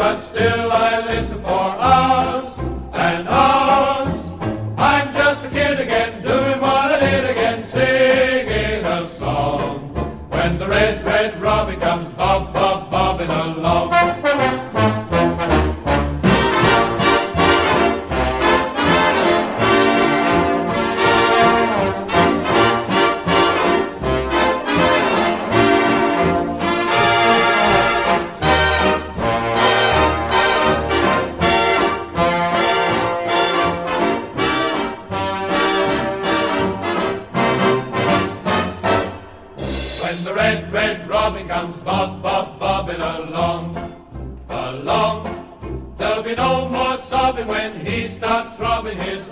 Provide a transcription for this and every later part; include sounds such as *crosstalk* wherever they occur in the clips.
But still I listen for hours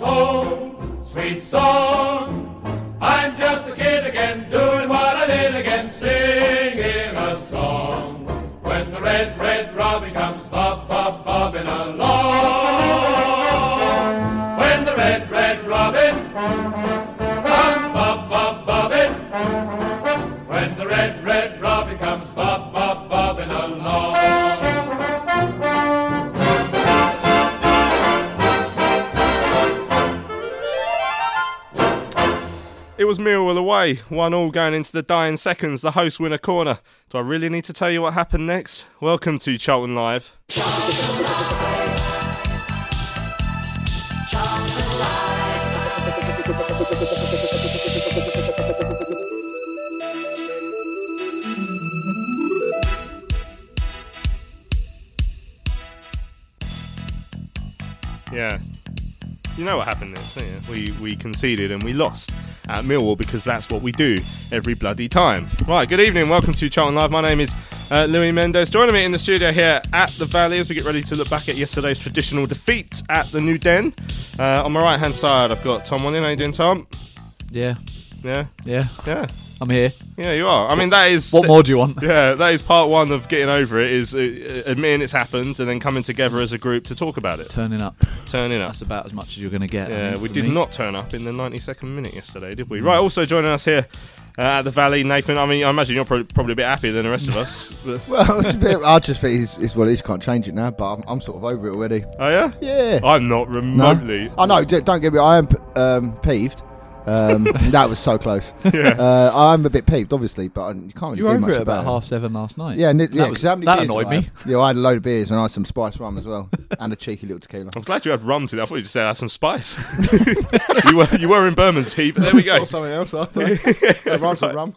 home, sweet song. Was Millwall away, one all going into the dying seconds. The host win a corner. Do I really need to tell you what happened next? Welcome to Charlton Live. Yeah. You know what happened next? We, we conceded and we lost at Millwall because that's what we do every bloody time. Right, good evening. Welcome to Charlton Live. My name is uh, Louis Mendes. Joining me in the studio here at the Valley as we get ready to look back at yesterday's traditional defeat at the New Den. Uh, on my right hand side, I've got Tom William. How you doing, Tom? Yeah, Yeah, yeah, yeah, I'm here. yeah. You are. I mean, that is What more do you want? Yeah, that is part one of getting over it. Is uh, admitting it's happened and then coming together as a group to talk about it, Turning up. turning up. That's about as much as you're going to get. I Yeah, we did me. not turn up in the 92nd minute yesterday, did we? Right, also joining us here uh, at the Valley, Nathan. I mean, I imagine you're probably, probably a bit happier than the rest of us. *laughs* Well, it's a bit, I just think it's, it's well, you can't change it now, but I'm, I'm sort of over it already. oh yeah, Yeah. I'm not No? remotely. I know. d- Don't get me. I am um, peeved. Um, *laughs* that was so close. *laughs* Uh, I'm a bit peeved, obviously, but I, you can't really You were do over much it about it. half seven last night. Yeah, ni- That yeah. was- 'cause that beers annoyed did I me. have? Yeah, I had a load of beers and I had some spice rum as well, *laughs* and a cheeky little tequila. I'm glad you had rum today. I thought you just said I had some spice. you were you were in Bermondsey, but there we go. something else after. That rhymes with rum.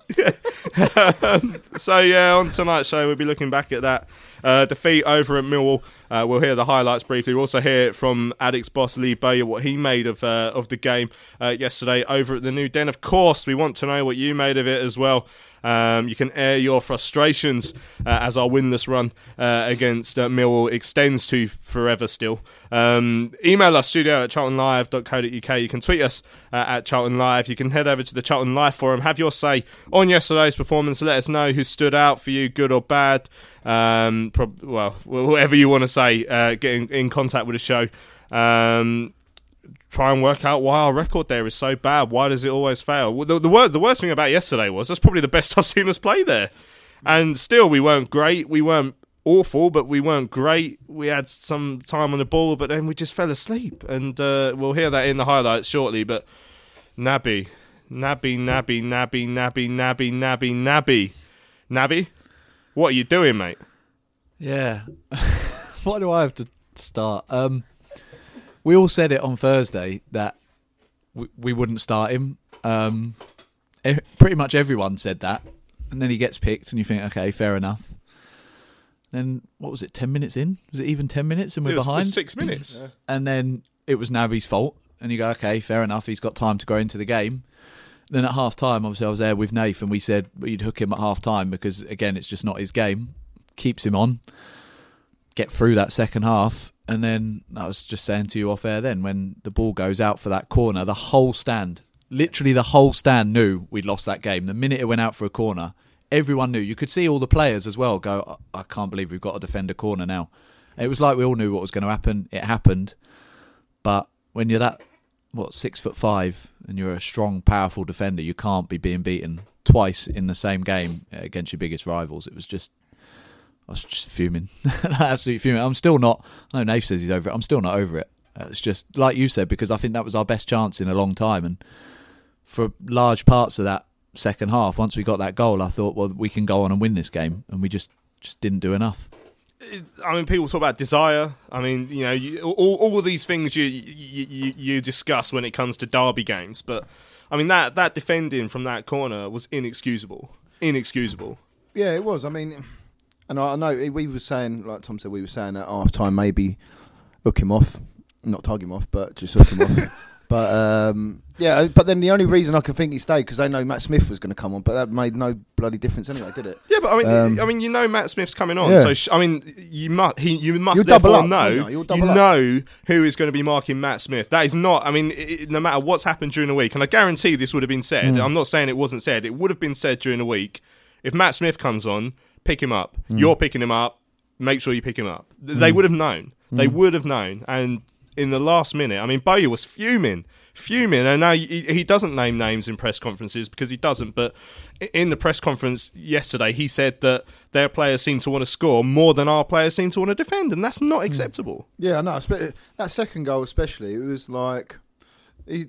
So yeah, on tonight's show we'll be looking back at that uh, defeat over at Millwall. Uh, we'll hear the highlights briefly. We'll also hear from Addicks boss Lee Bowyer what he made of uh, of the game uh, yesterday over at the New Den. Of course, we want to know what you made of it as well. Um, you can air your frustrations uh, as our winless run uh, against uh, Millwall extends to forever still. Um, email us studio at charltonlive.co.uk. You can tweet us at Charlton Live. You can head over to the Charlton Live forum. Have your say on yesterday's performance. Let us know who stood out for you, good or bad. Um, prob- well, whatever you want to say. Get in, in contact with the show. Um, try and work out why our record there is so bad. Why does it always fail? The, the, wor- the worst thing about yesterday was that's probably the best *laughs* I've seen us play there. And still, we weren't great. We weren't awful, but we weren't great. We had some time on the ball, but then we just fell asleep. And uh, we'll hear that in the highlights shortly. But Nabby, Nabby, Nabby, Nabby, Nabby, Nabby, Nabby, Nabby, Nabby. What are you doing, mate? Yeah. *laughs* Why do I have to start? Um, we all said it on Thursday that we, we wouldn't start him. Um, e- pretty much everyone said that, and then he gets picked, and you think, okay, fair enough. Then what was it? Ten minutes in? Was it even ten minutes, and we're It was for behind? six minutes. and then it was Naby's fault. And you go, okay, fair enough. He's got time to grow into the game. Then at half time, obviously, I was there with Nath, and we said well, you'd hook him at half time because, again, it's just not his game. Keeps him on, get through that second half. And then I was just saying to you off air then, when the ball goes out for that corner, the whole stand, literally the whole stand knew we'd lost that game. The minute it went out for a corner, everyone knew. You could see all the players as well go, I can't believe we've got to defend a corner now. It was like we all knew what was going to happen. It happened. But when you're that, what, six foot five, and you're a strong, powerful defender, you can't be being beaten twice in the same game uh, against your biggest rivals. It was just, I was just fuming, *laughs* absolutely fuming. I'm still not. I know Nave says he's over it. I'm still not over it. It's just like you said because I think that was our best chance in a long time, and for large parts of that second half, once we got that goal, I thought, well, we can go on and win this game, and we just just didn't do enough. I mean, people talk about desire. I mean, you know, you, all, all of these things you, you you you discuss when it comes to derby games, but I mean that that defending from that corner was inexcusable. Inexcusable. Yeah, it was. I mean, and I, I know we were saying, like Tom said, we were saying at half time maybe hook him off, not tug him off, but just hook him off. *laughs* But um, yeah, but then the only reason I can think he stayed because they know Matt Smith was going to come on, but that made no bloody difference anyway, did it? Yeah, but I mean, Um, I mean, you know, Matt Smith's coming on, Yeah. so sh- I mean, you must he you must You'll double therefore up, know you? You'll you know who is going to be marking Matt Smith. That is not. I mean, i i- no matter what's happened during the week, and I guarantee this would have been Mm. said. I'm not saying it wasn't said. It would have been said during the week. If Matt Smith comes on, pick him up. Mm. You're picking him up. Make sure you pick him up. Th- They would have known. They Mm. would have known. And in the last minute, I mean, Bowyer was fuming, fuming, and now he, he doesn't name names in press conferences because he doesn't. But in the press conference yesterday, he said that their players seem to want to score more than our players seem to want to defend, and that's Mm. not acceptable. Yeah, I know. That second goal, especially, it was like he,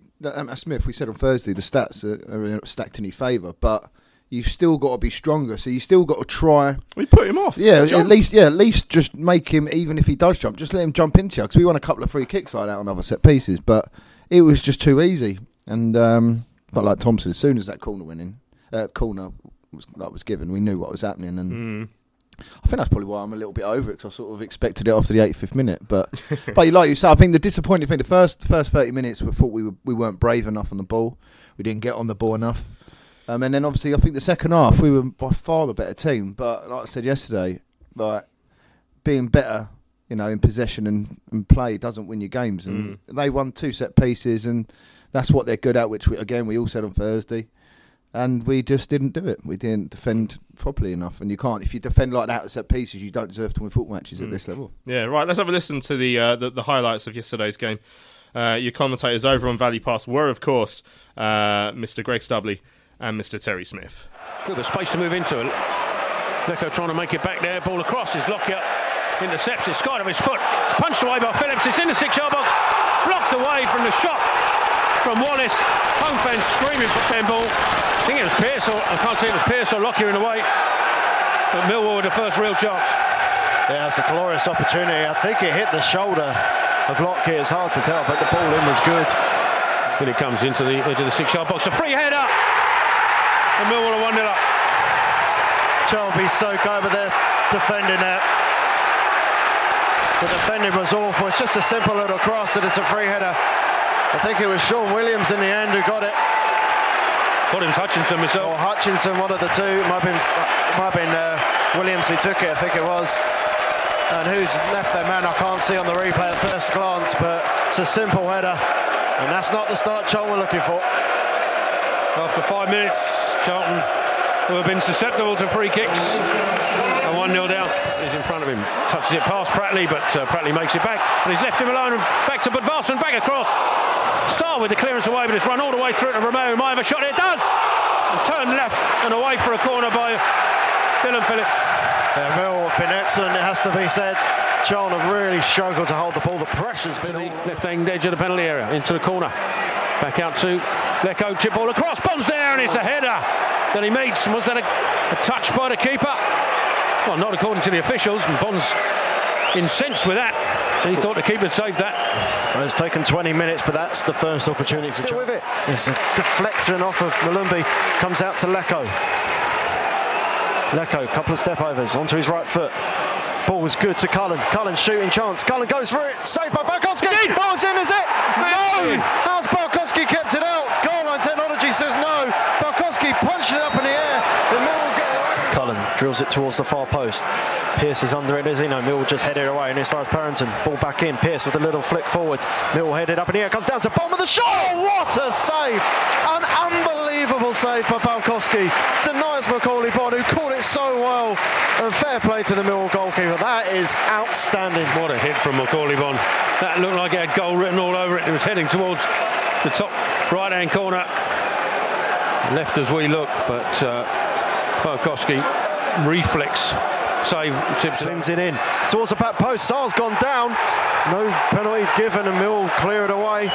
Smith. We said on Thursday the stats are, are stacked in his favour, but you've still got to be stronger. So you still got to try. We put him off. Yeah, at least yeah, at least just make him even if he does jump, just let him jump into you because we won a couple of free kicks like that on other set pieces, but it was just too easy. And um, but like Thompson, as soon as that corner went in, uh, corner was that was given, we knew what was happening, and Mm. I think that's probably why I'm a little bit over it because I sort of expected it after the 85th minute. But *laughs* but like you said, I think the disappointing thing, the first the first 30 minutes, we thought we were, we weren't brave enough on the ball, we didn't get on the ball enough. Um, and then obviously, I think the second half we were by far the better team. But like I said yesterday, like being better, you know, in possession and, and play doesn't win you games. And they won two set pieces, and that's what they're good at. Which we, again we all said on Thursday, and we just didn't do it. We didn't defend properly enough. And you can't if you defend like that at set pieces, you don't deserve to win football matches at this level. Yeah, right. Let's have a listen to the uh, the, the highlights of yesterday's game. Uh, your commentators over on Valley Pass were, of course, uh, Mr. Greg Stubley and Mr. Terry Smith. Good with space to move into. Leko trying to make it back there. Ball across. Is Lockyer intercepts it. Skied of his foot. It's punched away by Phillips. It's in the six-yard box. Blocked away from the shot from Wallace. Home fans screaming for handball. I think it was Pearce or I can't see it was Pearce or Lockyer in the way. But Millwall with the first real chance. Yeah, it's a glorious opportunity. I think it hit the shoulder of Lockyer. It's hard to tell, but the ball in was good. Then it comes into the into the six-yard box. A free header. And Millwall are one 0 up. Chelby so good with their defending that. The defending was awful. It's just a simple little cross and it's a free header. I think it was Shaun Williams in the end who got it, Thought it was Hutchinson or. Hutchinson, one of the two. Might have been, might have been uh, Williams who took it. I think it was. And who's left their man? I can't see on the replay at first glance, but it's a simple header, and that's not the start Charlton were looking for. After five minutes, Charlton, who have been susceptible to free kicks, and 1 0 down, is in front of him. Touches it past Pratley, but uh, Pratley makes it back. But he's left him alone and back to Bodvarsson, back across. Sarr with the clearance away, but it's run all the way through to Romeo. Might have a shot. It does! And turned left and away for a corner by Dillon Phillips. Yeah, Millwall have been excellent, it has to be said. Charlton have really struggled to hold the ball. The pressure's been the left hand edge of the penalty area, into the corner. Back out to Leko, chip ball across, Bonne's there, and it's a header that he meets. Was that a, a touch by the keeper? Well, not according to the officials, and Bonne's incensed with that. He thought the keeper had saved that. Well, it's taken 20 minutes, but that's the first opportunity. Still with it. It's a deflection off of Molumby. Comes out to Leko. Leko, couple of step overs onto his right foot. Ball was good to Cullen. Cullen shooting chance. Cullen goes for it. Saved by Bialkowski. Ball's in, is it? No! How's Bialkowski kept it out? Goal line technology says no. Bialkowski punched it up in the air. The Millwall get it. Cullen drills it towards the far post. Pearce is under it, is he? No, Millwall just headed away. And as far as Parrington, ball back in. Pearce with a little flick forward. Millwall headed up in here. Comes down to bottom of the shot. Oh, what a save! An unbelievable save by Bialkowski. Denies Macauley Bonne, who caught it so well. And fair play to the Millwall goalkeeper. That is outstanding. What a hit from Macauley Bonne. That looked like it had goal written all over it. It was heading towards the top right hand corner. Left as we look, but uh, reflex save tips it in. Slings it in towards the back post. Sarr's gone down. No penalty given, and Mill clear it away.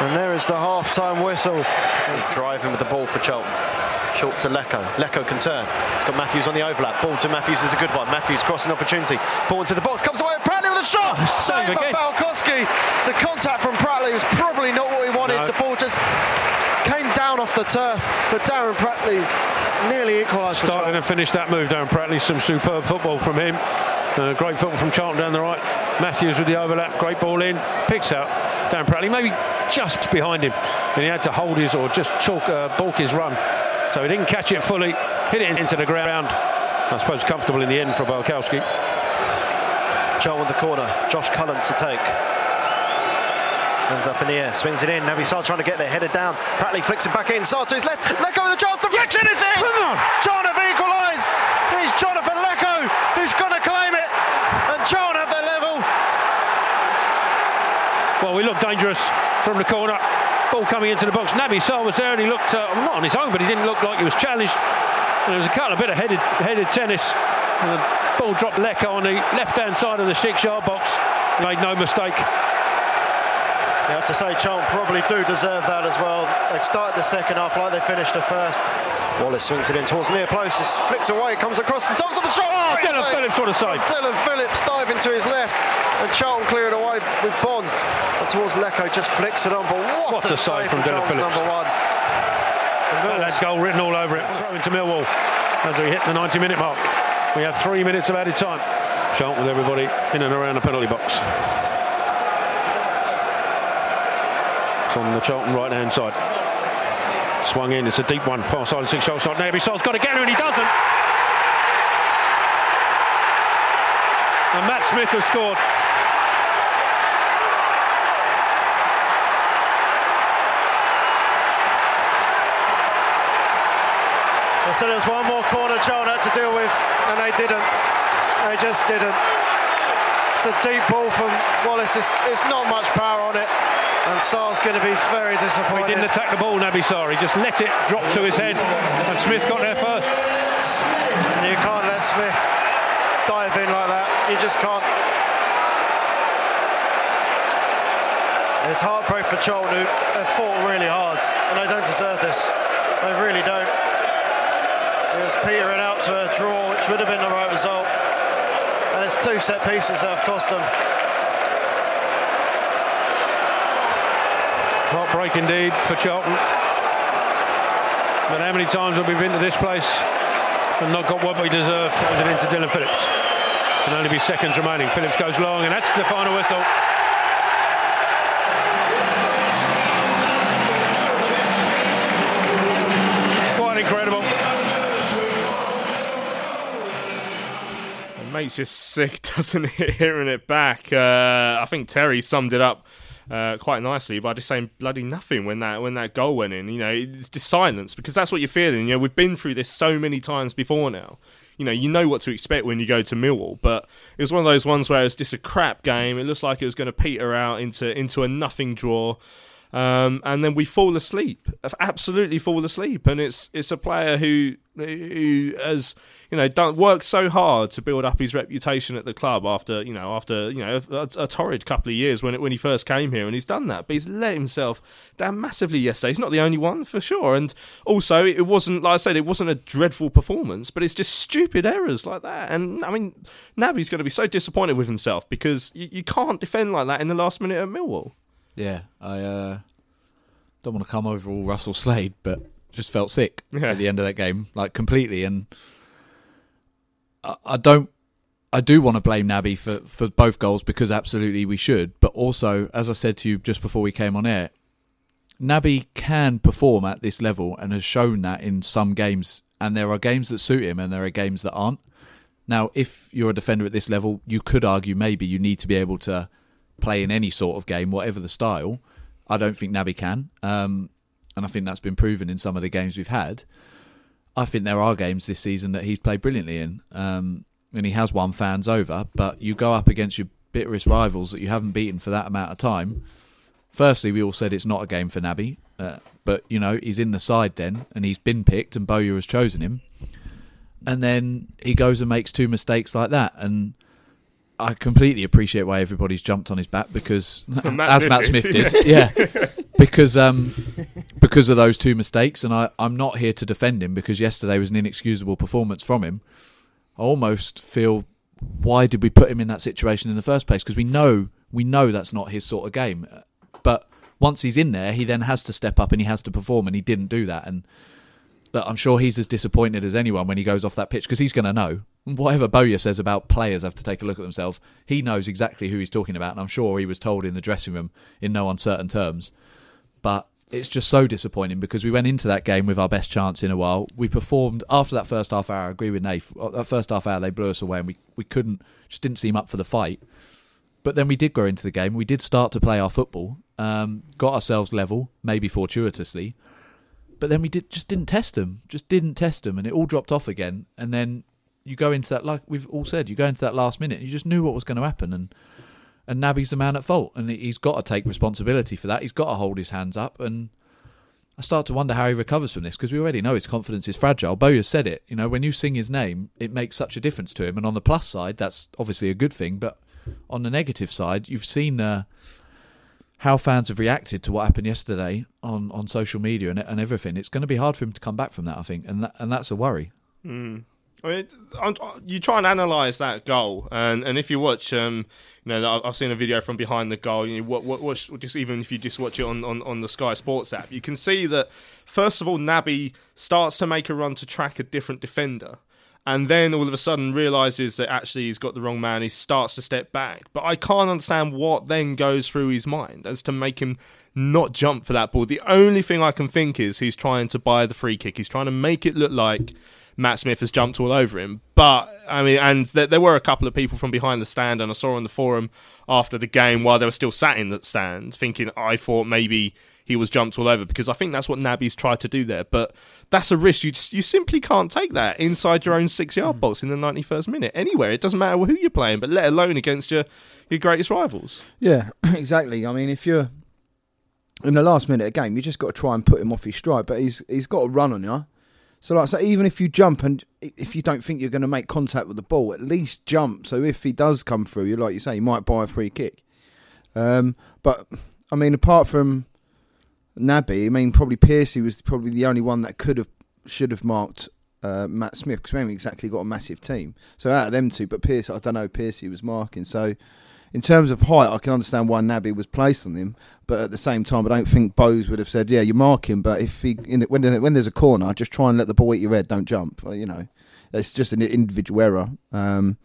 And there is the half-time whistle. Driving with the ball for Charlton. Short to Leko. Leko can turn. It's got Matthews on the overlap. Ball to Matthews is a good one. Matthews crossing opportunity. Ball into the box. Comes away. Pratley with a shot. Save by again. Bialkowski. The contact from Pratley was probably not what he wanted. No. The ball just came down off the turf. But Darren Pratley nearly equalised. Started Charlton. and finished that move, Darren Pratley. Some superb football from him. Uh, great football from Charlton down the right. Matthews with the overlap. Great ball in. Picks out Darren Pratley, maybe just behind him. And he had to hold his or just chalk, uh, balk his run. So he didn't catch it fully. Hit it into the ground. I suppose comfortable in the end for Bialkowski. Charlton with the corner. Josh Cullen to take. Up in the air, swings it in. Naby Sarr trying to get there, headed down. Pratley flicks it back in. Sarr to his left. Leko with a chance. Deflection is in. Come on. John have equalised. It's Jonathan Leko who's going to claim it. And John at the level. Well, we look dangerous from the corner. Ball coming into the box. Naby Sarr was there and he looked, uh, not on his own, but he didn't look like he was challenged. And there was a couple of bit of headed, headed tennis. And the ball dropped Leko on the left-hand side of the six-yard box. Made no mistake. You have to say Charlton probably do deserve that as well. They've started the second half like they finished the first. Wallace swings it in towards the near post. Just flicks away. Comes across the tops of the shot. Oh, Dillon save. Phillips, what a save. Dillon Phillips diving to his left. And Charlton clear it away with Bonne. And towards Leko, just flicks it on. But what, What a save from Dillon Phillips. number one. And That goal written all over it. Throw into Millwall as we hit the 90-minute mark. We have three minutes of added time. Charlton with everybody in and around the penalty box. On the Charlton right-hand side. Swung in. It's a deep one. Far side six shot shot. Naby Sarr's got to get her and he doesn't. And Matt Smith has scored. They said there was one more corner Charlton had to deal with, and they didn't. They just didn't. It's a deep ball from Wallace. It's, it's not much power on it, and Sarr's going to be very disappointed. He didn't attack the ball, Naby Sarr. He just let it drop to his head. And Smith got there first. You can't let Smith dive in like that. You just can't. It's heartbreak for Charlton, who have fought really hard, and they don't deserve this. They really don't. It was petering out to a draw, which would have been the right result. And it's two set pieces that have cost them. Heartbreak indeed for Charlton. But how many times have we been to this place and not got what we deserved? That was it into Dillon Phillips. Can only be seconds remaining. Phillips goes long, and that's the final whistle. Quite incredible. It makes you sick, *laughs* doesn't it, hearing it back? Uh, I think Terry summed it up uh, quite nicely by just saying bloody nothing when that when that goal went in. You know, it's just silence because that's what you're feeling. You know, we've been through this so many times before now. You know, you know what to expect when you go to Millwall, but it was one of those ones where it was just a crap game. It looks like it was going to peter out into into a nothing draw. Um, and then we fall asleep, absolutely fall asleep. And it's it's a player who who has you know done worked so hard to build up his reputation at the club after you know after you know a, a torrid couple of years when it, when he first came here, and he's done that. But he's let himself down massively yesterday. He's not the only one for sure. And also, it wasn't like I said, it wasn't a dreadful performance, but it's just stupid errors like that. And I mean, Naby's going to be so disappointed with himself because you, you can't defend like that in the last minute at Millwall. Yeah, I uh, don't want to come over all Russell Slade, but just felt sick *laughs* at the end of that game, like completely. And I, I don't, I do want to blame Naby for for both goals because absolutely we should. But also, as I said to you just before we came on air, Naby can perform at this level and has shown that in some games. And there are games that suit him, and there are games that aren't. Now, if you're a defender at this level, you could argue maybe you need to be able to play in any sort of game, whatever the style. I don't think Naby can, um, and I think that's been proven in some of the games we've had. I think there are games this season that he's played brilliantly in, um, and he has won fans over. But you go up against your bitterest rivals that you haven't beaten for that amount of time. Firstly, we all said it's not a game for Naby, uh, but you know he's in the side then, and he's been picked, and Bowyer has chosen him. And then he goes and makes two mistakes like that, and I completely appreciate why everybody's jumped on his back because, *laughs* Matt as Smith Matt did. Smith did, *laughs* yeah, because um, because of those two mistakes, and I I'm not here to defend him because yesterday was an inexcusable performance from him. I almost feel why did we put him in that situation in the first place? Because we know we know that's not his sort of game. But once he's in there, he then has to step up and he has to perform, and he didn't do that. And I'm sure he's as disappointed as anyone when he goes off that pitch because he's going to know. Whatever Bowyer says about players have to take a look at themselves, he knows exactly who he's talking about, and I'm sure he was told in the dressing room in no uncertain terms. But it's just so disappointing because we went into that game with our best chance in a while. We performed after that first half hour. I agree with Nath. uh, That first half hour they blew us away, and we we couldn't just didn't seem up for the fight. But then we did go into the game. We did start to play our football, um, got ourselves level, maybe fortuitously. But then we did just didn't test them, just didn't test them, and it all dropped off again. And then you go into that, like we've all said, you go into that last minute. You just knew what was going to happen, and and Naby's the man at fault, and he's got to take responsibility for that. He's got to hold his hands up, and I start to wonder how he recovers from this because we already know his confidence is fragile. Bowyer said it, you know, when you sing his name, it makes such a difference to him. And on the plus side, that's obviously a good thing, but on the negative side, you've seen uh, how fans have reacted to what happened yesterday on, on social media and, and everything. It's going to be hard for him to come back from that, I think, and that, and that's a worry. I mean, you try and analyse that goal, and, and if you watch, um, you know, I've- seen a video from behind the goal. You know, what, what, watch, just even if you just watch it on, on, on the Sky Sports app, you can see that first of all, Naby starts to make a run to track a different defender. And then all of a sudden realizes that actually he's got the wrong man. He starts to step back, but I can't understand what then goes through his mind as to make him not jump for that ball. The only thing I can think is he's trying to buy the free kick. He's trying to make it look like Matt Smith has jumped all over him. But I mean, and there, there were a couple of people from behind the stand, and I saw on the forum after the game while they were still sat in that stand, thinking I thought maybe he was jumped all over because I think that's what Naby's tried to do there. But that's a risk you you simply can't take that inside your own six yard box in the ninety first minute anywhere. It doesn't matter who you're playing, but let alone against your your greatest rivals. Yeah, *clears throat* exactly. I mean, if you're in the last minute of a game, you just got to try and put him off his stride. But he's he's got a run on you. So like, so even if you jump and if you don't think you're going to make contact with the ball, at least jump. So if he does come through, you like you say, you might buy a free kick. Um, but I mean, apart from Naby, I mean, probably Piercy was probably the only one that could have should have marked uh, Matt Smith because we haven't exactly got a massive team. So out of them two, but Piercy, I don't know, Piercy was marking. So in terms of height, I can understand why Naby was placed on him, but at the same time, I don't think Bose would have said, "Yeah, you mark him," but if he in, when when there's a corner, just try and let the ball hit your head, don't jump. Well, You know, it's just an individual error. Um,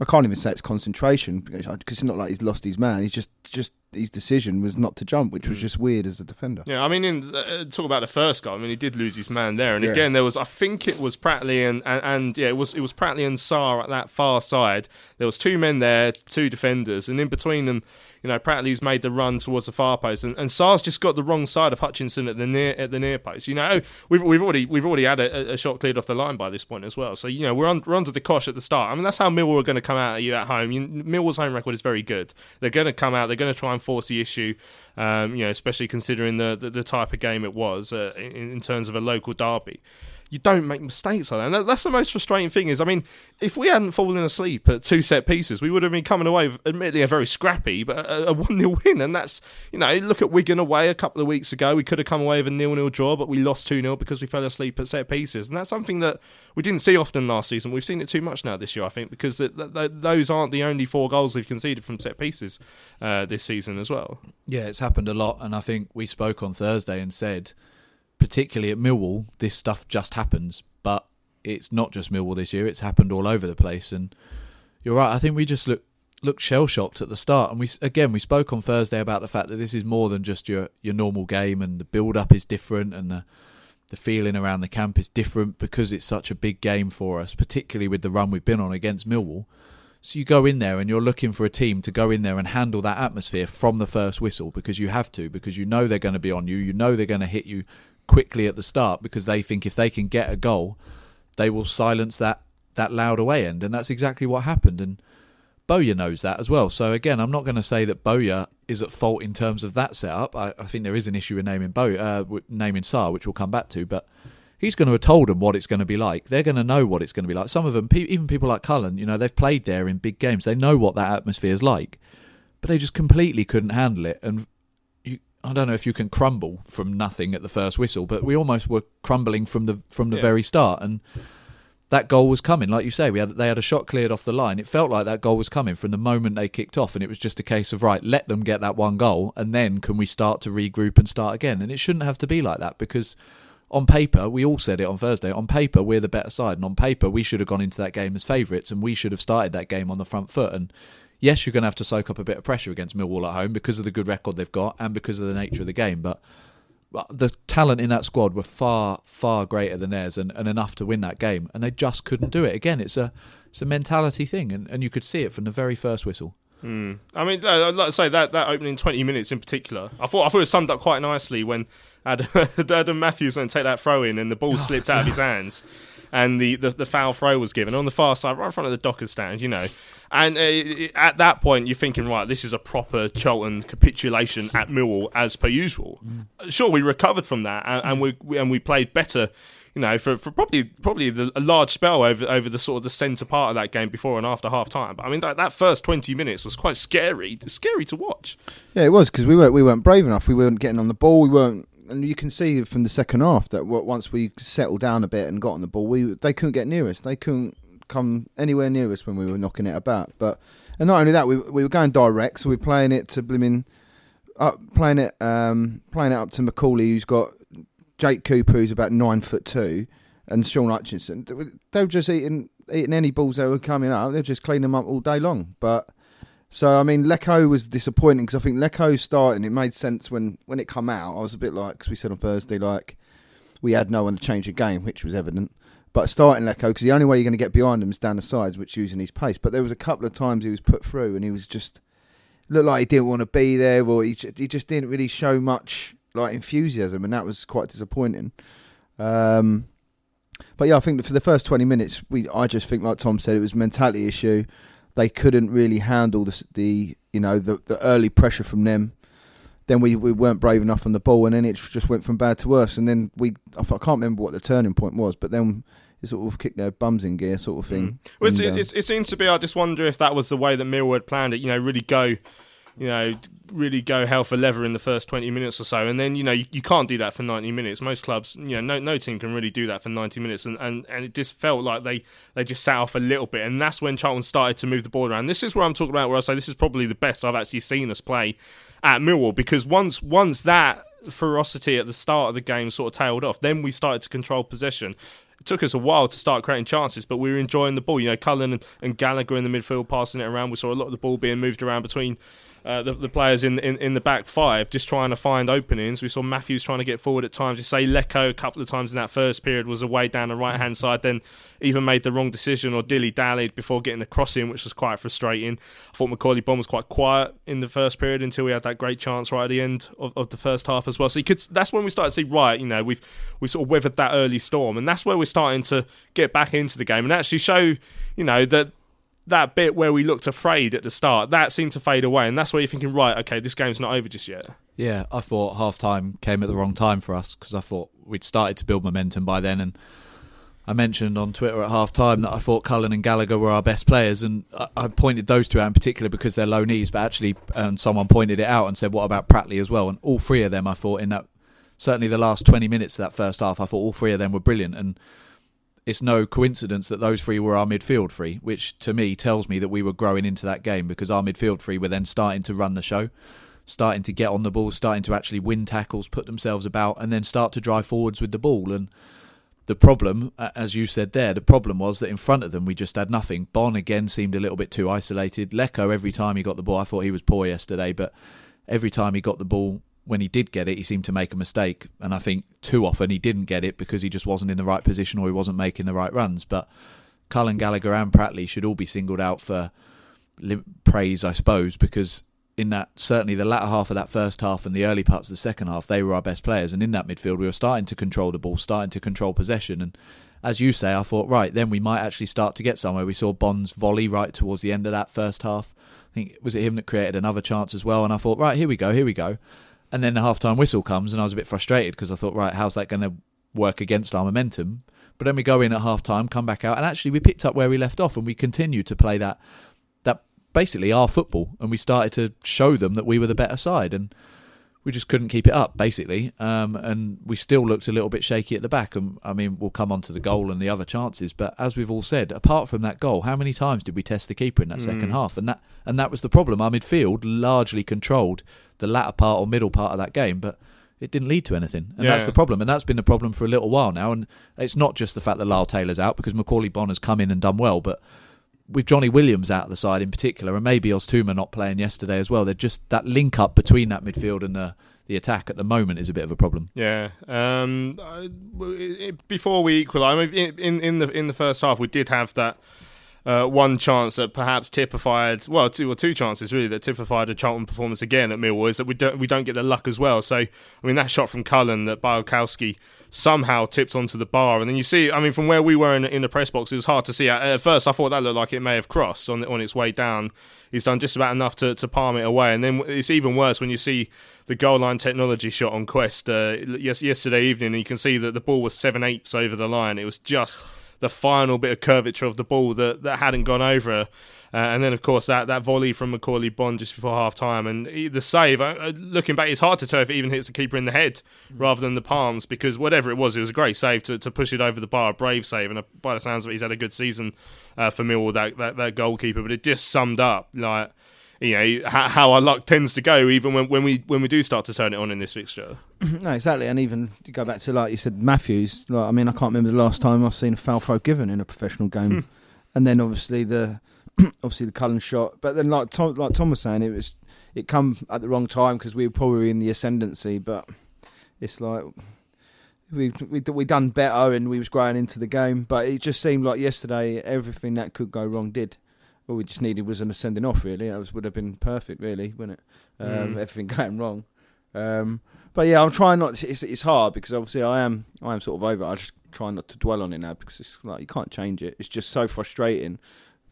I can't even say it's concentration because it's not like he's lost his man. He's just just his decision was not to jump, which was just weird as a defender. Yeah, I mean, in uh, talk about the first goal. I mean, he did lose his man there, and Yeah. again, there was. I think it was Pratley and, and and yeah, it was it was Pratley and Sarr at that far side. There was two men there, two defenders, and in between them, you know, Pratley's made the run towards the far post, and, and Sarr's just got the wrong side of Hutchinson at the near at the near post. You know, we've we've already we've already had a, a shot cleared off the line by this point as well. So you know, we're on, we're under the cosh at the start. I mean, that's how Millwall are going to come out at you at home. You, Millwall's home record is very good. They're going to come out. They're going to try and force the issue. Um, you know, especially considering the, the, the type of game it was uh, in, in terms of a local derby you don't make mistakes like that. And that's the most frustrating thing. Is I mean, if we hadn't fallen asleep at two set pieces, we would have been coming away, with, admittedly, a very scrappy, but a, a one 0 *laughs* win. And that's you know, look at Wigan away a couple of weeks ago. We could have come away with a nil nil draw, but we lost two 0 because we fell asleep at set pieces. And that's something that we didn't see often last season. We've seen it too much now this year, I think, because those aren't the only four goals we've conceded from set pieces uh, this season as well. Yeah, it's happened a lot, and I think we spoke on Thursday and said particularly at Millwall, this stuff just happens. But it's not just Millwall this year; it's happened all over the place. And you're right. I think we just look looked shell shocked at the start. And we again we spoke on Thursday about the fact that this is more than just your your normal game, and the build up is different, and the the feeling around the camp is different because it's such a big game for us, particularly with the run we've been on against Millwall. So you go in there and you're looking for a team to go in there and handle that atmosphere from the first whistle because you have to, because you know they're going to be on you, you know they're going to hit you quickly at the start because they think if they can get a goal, they will silence that that loud away end, and that's exactly what happened. And Bowyer knows that as well. So again, I'm not going to say that Bowyer is at fault in terms of that setup. I, I think there is an issue in naming Bowyer, uh, naming Sarr, which we'll come back to, but. He's going to have told them what it's going to be like. They're going to know what it's going to be like. Some of them, even people like Cullen, you know, they've played there in big games. They know what that atmosphere is like, but they just completely couldn't handle it. And I don't know if you can crumble from nothing at the first whistle, but we almost were crumbling from the from the yeah. very start, and that goal was coming. Like you say, we had they had a shot cleared off the line. It felt like that goal was coming from the moment they kicked off, and it was just a case of right, let them get that one goal, and then can we start to regroup and start again? And it shouldn't have to be like that because on paper, we all said it on Thursday. On paper, we're the better side, and on paper, we should have gone into that game as favourites, and we should have started that game on the front foot. And yes, you're going to have to soak up a bit of pressure against Millwall at home because of the good record they've got and because of the nature of the game. But the talent in that squad were far, far greater than theirs and, and enough to win that game, and they just couldn't do it. Again, it's a it's a mentality thing, and, and you could see it from the very first whistle. Mm. I mean, uh, like to say that that opening twenty minutes in particular, I thought I thought it summed up quite nicely when Adam, *laughs* Adam Matthews went to take that throw in and the ball oh, slipped out of his *laughs* hands and the, the, the, foul throw was given on the far side, right in front of the Dockers stand, you know. And uh, at that point, you're thinking, right, this is a proper Charlton capitulation at Millwall as per usual. Mm. Sure, we recovered from that, and, and we, we and we played better you know, for, for probably probably the, a large spell over over the sort of the centre part of that game before and after half time. But I mean, that, that first twenty minutes was quite scary, scary to watch. Yeah, it was because we weren't we weren't brave enough. We weren't getting on the ball. We weren't and you can see from the second half that once we settled down a bit and got on the ball, we they couldn't get near us. They couldn't come anywhere near us when we were knocking it about. But and not only that, we we were going direct, so we are playing it to blimmin' up, playing it um, playing it up to Macauley, who's got Jake Cooper, who's about nine foot two, and Shaun Hutchinson. They were just eating eating any balls that were coming up. They were just cleaning them up all day long. But so I mean, Leko was disappointing because I think Leko starting it made sense when when it come out. I was a bit like, because we said on Thursday, like we had no one to change the game, which was evident. But starting Leko, because the only way you're going to get behind him is down the sides, which using his pace. But there was a couple of times he was put through, and he was just looked like he didn't want to be there, or he he just didn't really show much like enthusiasm, and that was quite disappointing. Um, but yeah, I think for the first 20 minutes, we I just think, like Tom said, it was mentality issue they couldn't really handle the, the you know the, the early pressure from them. Then we, we weren't brave enough on the ball, and then it just went from bad to worse. And then we I can't remember what the turning point was, but then it sort of kicked their bums in gear, sort of thing. Mm. Well, and, uh, it seems to be. I just wonder if that was the way that Millwall had planned it. You know, really go you know, really go hell for leather in the first 20 minutes or so. And then, you know, you, you can't do that for 90 minutes. Most clubs, you know, no, no team can really do that for 90 minutes. And, and, and it just felt like they, they just sat off a little bit. And that's when Charlton started to move the ball around. This is where I'm talking about where I say this is probably the best I've actually seen us play at Millwall because once once that ferocity at the start of the game sort of tailed off, then we started to control possession it took us a while to start creating chances, but we were enjoying the ball. You know, Cullen and, and, Gallagher in the midfield passing it around. We saw a lot of the ball being moved around between uh, the, the, players in, in, in the back five just trying to find openings. We saw Matthews trying to get forward at times. You say Leko a couple of times in that first period was away down the right hand side, then even made the wrong decision or dilly dallied before getting the cross in, which was quite frustrating. I thought Macauley Bonne was quite quiet in the first period until we had that great chance right at the end of, of the first half as well. So you could that's when we started to see right, you know, we've we sort of weathered that early storm, and that's where we're starting to get back into the game and actually show, you know, that that bit where we looked afraid at the start, that seemed to fade away, and that's where you're thinking, right, okay, this game's not over just yet. Yeah, I thought half time came at the wrong time for us because I thought we'd started to build momentum by then. And I mentioned on Twitter at half time that I thought Cullen and Gallagher were our best players. And I, I pointed those two out in particular because they're loanees. But actually, um, someone pointed it out and said, what about Pratley as well? And all three of them, I thought, in that certainly the last 20 minutes of that first half, I thought all three of them were brilliant. And it's no coincidence that those three were our midfield three, which to me tells me that we were growing into that game because our midfield three were then starting to run the show starting to get on the ball, starting to actually win tackles, put themselves about, and then start to drive forwards with the ball. And the problem, as you said there, the problem was that in front of them we just had nothing. Bonne again seemed a little bit too isolated. Leko, every time he got the ball, I thought he was poor yesterday, but every time he got the ball, when he did get it, he seemed to make a mistake. And I think too often he didn't get it because he just wasn't in the right position or he wasn't making the right runs. But Cullen Gallagher and Pratley should all be singled out for praise, I suppose, because in that certainly the latter half of that first half and the early parts of the second half, they were our best players. And in that midfield, we were starting to control the ball, starting to control possession. And as you say, I thought, right, then we might actually start to get somewhere. We saw Bonne's volley right towards the end of that first half. I think was it him that created another chance as well. And I thought, right, here we go, here we go. And then the half-time whistle comes, and I was a bit frustrated because I thought, right, how's that going to work against our momentum? But then we go in at half-time, come back out, and actually we picked up where we left off, and we continued to play that that basically our football, and we started to show them that we were the better side, and we just couldn't keep it up, basically. Um, and we still looked a little bit shaky at the back. And I mean, we'll come on to the goal and the other chances, but as we've all said, apart from that goal, how many times did we test the keeper in that mm. second half? And that and that was the problem. Our midfield largely controlled the latter part or middle part of that game, but it didn't lead to anything. And yeah. that's the problem. And that's been the problem for a little while now. And it's not just the fact that Lyle Taylor's out because Macauley Bonner's come in and done well, but with Johnny Williams out of the side in particular, and maybe Oztumer not playing yesterday as well, they're just that link up between that midfield and the the attack at the moment is a bit of a problem. Yeah. Um, before we equalise, I mean, in in the in the first half, we did have that uh, one chance that perhaps typified, well, two or two chances really that typified a Charlton performance again at Millwall is that we don't we don't get the luck as well. So I mean that shot from Cullen that Bialkowski somehow tipped onto the bar, and then you see, I mean, from where we were in, in the press box, it was hard to see. At, at first, I thought that looked like it may have crossed on on its way down. He's done just about enough to, to palm it away, and then it's even worse when you see the goal line technology shot on Quest uh, yes, yesterday evening. You can see that the ball was seven eighths over the line. It was just the final bit of curvature of the ball that, that hadn't gone over. Uh, and then, of course, that, that volley from Macauley Bonne just before half time. And the save, uh, uh, looking back, it's hard to tell if it even hits the keeper in the head rather than the palms because whatever it was, it was a great save to, to push it over the bar, a brave save. And uh, by the sounds of it, he's had a good season uh, for Millwall, that, that, that goalkeeper. But it just summed up, like, you know how, how, our luck tends to go even when, when we when we do start to turn it on in this fixture. *clears throat* no, exactly, and even to go back to like you said, Matthews. Like, I mean, I can't remember the last time I've seen a foul throw given in a professional game, *laughs* and then obviously the *clears throat* obviously the Cullen shot. But then, like Tom, like Tom was saying, it was it come at the wrong time because we were probably in the ascendancy. But it's like we we we done better and we was growing into the game. But it just seemed like yesterday everything that could go wrong did all we just needed was an ascending off. Really, that was, would have been perfect. Really, wouldn't it? Um, mm. Everything *laughs* going wrong. Um, but yeah, I'm trying not. To, it's, it's hard because obviously I am I am sort of over. I just try not to dwell on it now because it's like you can't change it. It's just so frustrating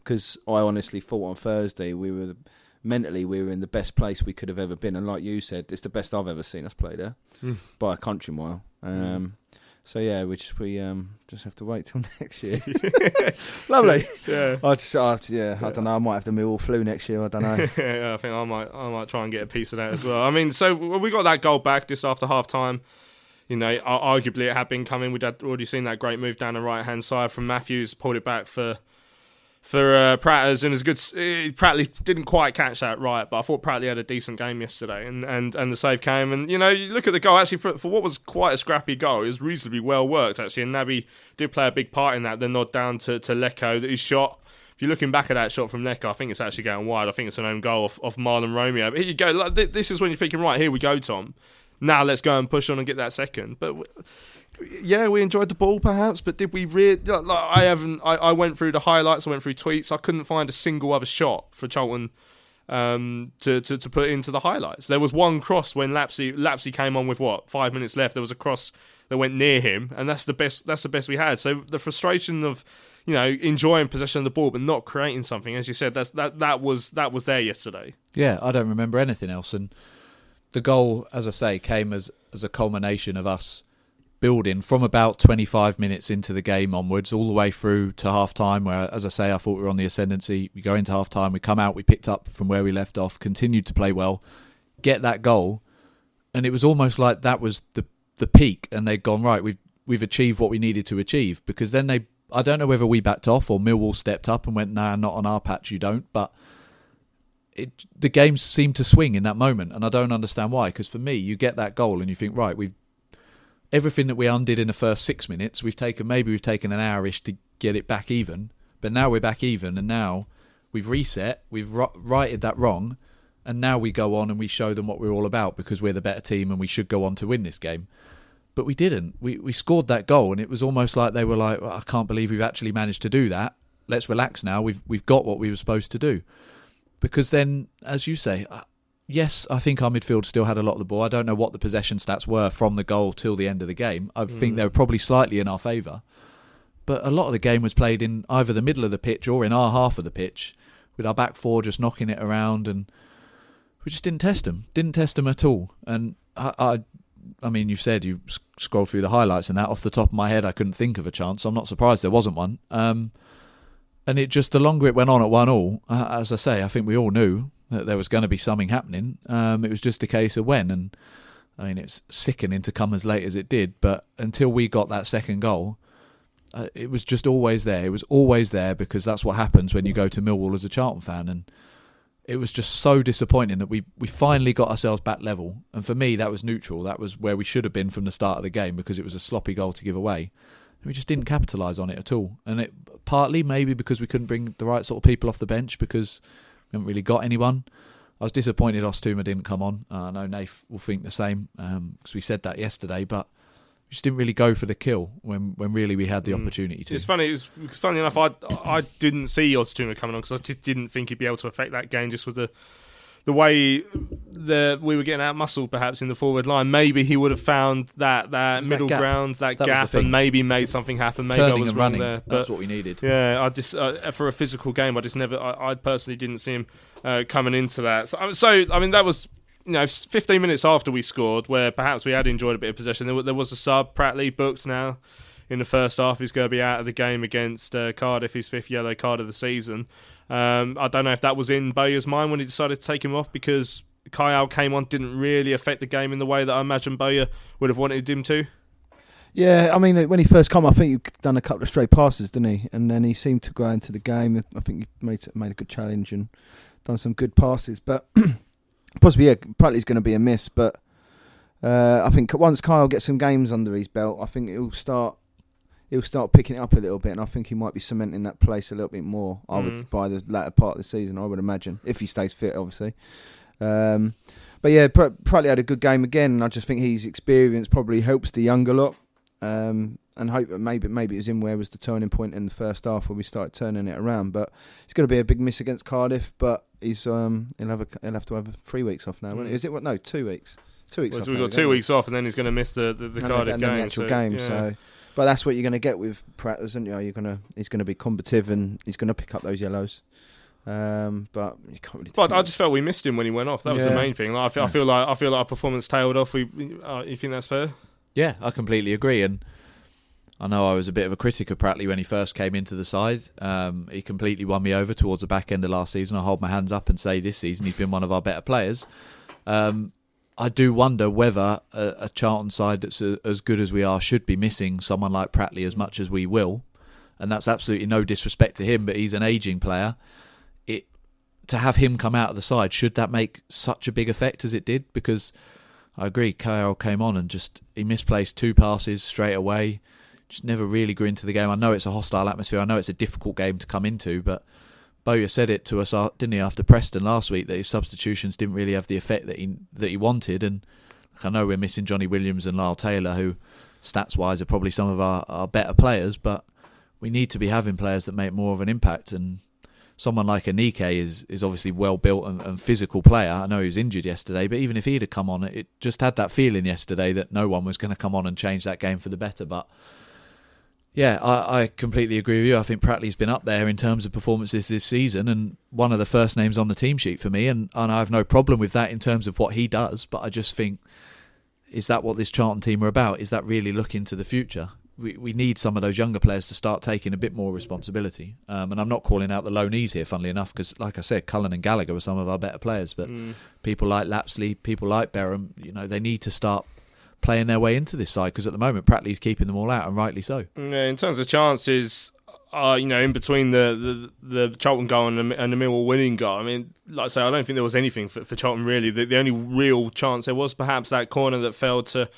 because I honestly thought on Thursday we were mentally we were in the best place we could have ever been, and like you said, it's the best I've ever seen us play there mm. by a country mile. Mm. Um, mm. So yeah, we just we um just have to wait till *laughs* next year. *laughs* *laughs* Lovely. Yeah. I just I, yeah, I don't know. I might have to move Millwall flu next year. I don't know. yeah, I think I might I might try and get a piece of that as well. I mean, so we got that goal back just after half time. You know, arguably it had been coming. We'd already seen that great move down the right hand side from Matthews, pulled it back for for uh, Pratters, and as good. Uh, Pratley didn't quite catch that right, but I thought Pratley had a decent game yesterday, and, and, and the save came. And you know, you look at the goal. Actually, for, for what was quite a scrappy goal, it was reasonably well worked. Actually, and Naby did play a big part in that. The nod down to to Leko that he shot. If you're looking back at that shot from Leko, I think it's actually going wide. I think it's an own goal off, off Mahlon Romeo. But here you go. Like, this is when you're thinking, right, here we go, Tom. Now let's go and push on and get that second. But yeah, we enjoyed the ball perhaps, but did we really? Like, I haven't. I, I went through the highlights. I went through tweets. I couldn't find a single other shot for Charlton um, to, to to put into the highlights. There was one cross when Lapslie Lapslie came on with what five minutes left. There was a cross that went near him, and that's the best. That's the best we had. So the frustration of you know enjoying possession of the ball but not creating something, as you said, that's that that was that was there yesterday. Yeah, I don't remember anything else. And the goal, as I say, came as as a culmination of us building from about 25 minutes into the game onwards, all the way through to half time, where, as I say, I thought we were on the ascendancy. We go into half time, we come out, we picked up from where we left off, continued to play well, get that goal. And it was almost like that was the the peak, and they'd gone, right, we've, we've achieved what we needed to achieve. Because then they, I don't know whether we backed off or Millwall stepped up and went, nah, not on our patch, you don't. But it, the game seemed to swing in that moment, and I don't understand why. Because for me, you get that goal and you think, right, we've everything that we undid in the first six minutes, we've taken maybe we've taken an hourish to get it back even, but now we're back even, and now we've reset, we've righted that wrong, and now we go on and we show them what we're all about because we're the better team and we should go on to win this game. But we didn't. We we scored that goal, and it was almost like they were like, well, I can't believe we've actually managed to do that. Let's relax now. We've we've got what we were supposed to do. Because then, as you say, yes, I think our midfield still had a lot of the ball. I don't know what the possession stats were from the goal till the end of the game. I mm. think they were probably slightly in our favour. But a lot of the game was played in either the middle of the pitch or in our half of the pitch, with our back four just knocking it around, and we just didn't test them. Didn't test them at all. And I, I, I mean, you said you scrolled through the highlights, and that off the top of my head, I couldn't think of a chance. I'm not surprised there wasn't one. Um, and it just the longer it went on at one all, as I say, I think we all knew that there was going to be something happening. Um, it was just a case of when, and I mean, it's sickening to come as late as it did. But until we got that second goal, uh, it was just always there. It was always there because that's what happens when you go to Millwall as a Charlton fan, and it was just so disappointing that we we finally got ourselves back level. And for me, that was neutral. That was where we should have been from the start of the game because it was a sloppy goal to give away. We just didn't capitalise on it at all. And it partly maybe because we couldn't bring the right sort of people off the bench because we haven't really got anyone. I was disappointed Ostuma didn't come on. Uh, I know Nath will think the same because um, we said that yesterday, but we just didn't really go for the kill when, when really we had the mm. opportunity to. It's funny. It was, funny enough. I I didn't see Ostuma coming on because I just didn't think he'd be able to affect that game just with the the way the we were getting out muscled perhaps in the forward line, maybe he would have found that that middle that ground, that, that gap, and maybe made something happen. Maybe Turning I was running. there. That's what we needed. Yeah, I just uh, for a physical game, I just never. I, I personally didn't see him uh, coming into that. So, so I mean, that was you know, 15 minutes after we scored, where perhaps we had enjoyed a bit of possession. There, there was a sub, Pratley booked now in the first half. He's going to be out of the game against uh, Cardiff, his fifth yellow card of the season. Um, I don't know if that was in Bowyer's mind when he decided to take him off because Kyle came on didn't really affect the game in the way that I imagine Bowyer would have wanted him to. Yeah, I mean, when he first came, I think he done a couple of straight passes, didn't he? And then he seemed to go into the game. I think he made made a good challenge and done some good passes. But *clears throat* possibly, yeah, Pratley's going to be a miss. But uh, I think once Kyle gets some games under his belt, I think he'll start he'll start picking it up a little bit, and I think he might be cementing that place a little bit more. I would mm. by the latter part of the season, I would imagine, if he stays fit, obviously. Um, but yeah, Pratley had a good game again. And I just think his experience probably helps the younger lot. Um, and hope that maybe maybe it was in where was the turning point in the first half where we started turning it around. But it's going to be a big miss against Cardiff. But he's um, he'll have a, he'll have to have three weeks off now. Mm. Is it what? No, two weeks. Two weeks. Well, off so we've got two weeks off, and then he's going to miss the the, the Cardiff game. The actual so, game. Yeah. So, but that's what you're going to get with Pratt, isn't you? You're going to he's going to be combative and he's going to pick up those yellows. Um, but you can't really. But I just felt we missed him when he went off. That was Yeah. the main thing. Like, I, feel, I feel like I feel like our performance tailed off. We, uh, you think that's fair? Yeah, I completely agree. And I know I was a bit of a critic of Pratley when he first came into the side. Um, he completely won me over towards the back end of last season. I hold my hands up and say this season he's been one of our better players. Um, I do wonder whether a, a Charlton side that's a, as good as we are should be missing someone like Pratley as much as we will. And that's absolutely no disrespect to him, but he's an aging player. It to have him come out of the side should that make such a big effect as it did? Because I agree, Kyle came on and just he misplaced two passes straight away. Just never really grew into the game. I know it's a hostile atmosphere. I know it's a difficult game to come into, but Bowyer said it to us, uh, didn't he, after Preston last week that his substitutions didn't really have the effect that he that he wanted. And I know we're missing Johnny Williams and Lyle Taylor, who stats wise are probably some of our, our better players, but we need to be having players that make more of an impact. And someone like Aneke is is obviously well built and, and physical player. I know he was injured yesterday, but even if he'd have come on, it just had that feeling yesterday that no one was going to come on and change that game for the better. But yeah, I, I completely agree with you. I think Pratley's been up there in terms of performances this season and one of the first names on the team sheet for me. And, and I have no problem with that in terms of what he does. But I just think, is that what this Charlton team are about? Is that really looking to the future? We, we need some of those younger players to start taking a bit more responsibility. Um, and I'm not calling out the loanees here, funnily enough, because like I said, Cullen and Gallagher were some of our better players. But mm. people like Lapslie, people like Berham, you know, they need to start playing their way into this side because at the moment Pratley's keeping them all out and rightly so. Yeah, in terms of chances, uh, you know, in between the, the, the Charlton goal and the, and the Millwall winning goal, I mean, like I say, I don't think there was anything for, for Charlton really. The, the only real chance there was perhaps that corner that fell to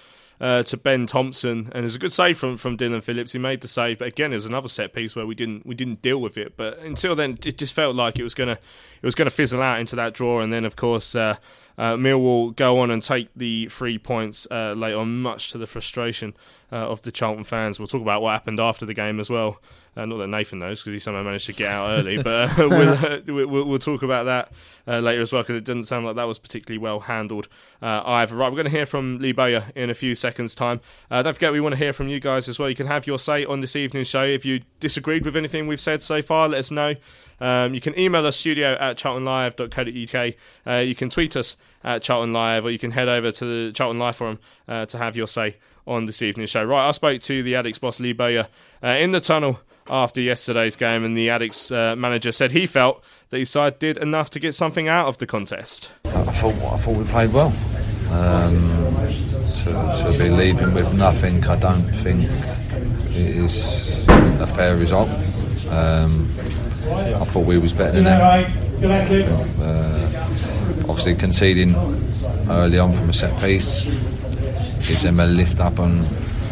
uh, to Ben Thompson, and it was a good save from, from Dillon Phillips. He made the save, but again, it was another set piece where we didn't we didn't deal with it. But until then, it just felt like it was gonna it was gonna fizzle out into that draw, and then of course. Uh, uh, Millwall go on and take the three points uh, later on, much to the frustration uh, of the Charlton fans. We'll talk about what happened after the game as well. Uh, not that Nathan knows because he somehow managed to get out early, *laughs* but uh, uh, we'll, we'll, we'll, talk about that uh, later as well because it doesn't sound like that was particularly well handled uh, either. Right, we're going to hear from Lee Bowyer in a few seconds' time. Uh, don't forget, we want to hear from you guys as well. You can have your say on this evening's show. If you disagreed with anything we've said so far, let us know. Um, you can email us studio at charltonlive.co.uk. Uh, you can tweet us at Charlton Live, or you can head over to the Charlton Live forum uh, to have your say on this evening's show. Right, I spoke to the Addicks boss Lee Bowyer uh, in the tunnel after yesterday's game, and the Addicks uh, manager said he felt that his side did enough to get something out of the contest. I thought I thought we played well. Um, to, to be leaving with nothing, I don't think is a fair result. Um, I thought we was better than them. Uh, obviously conceding early on from a set piece gives them a lift up and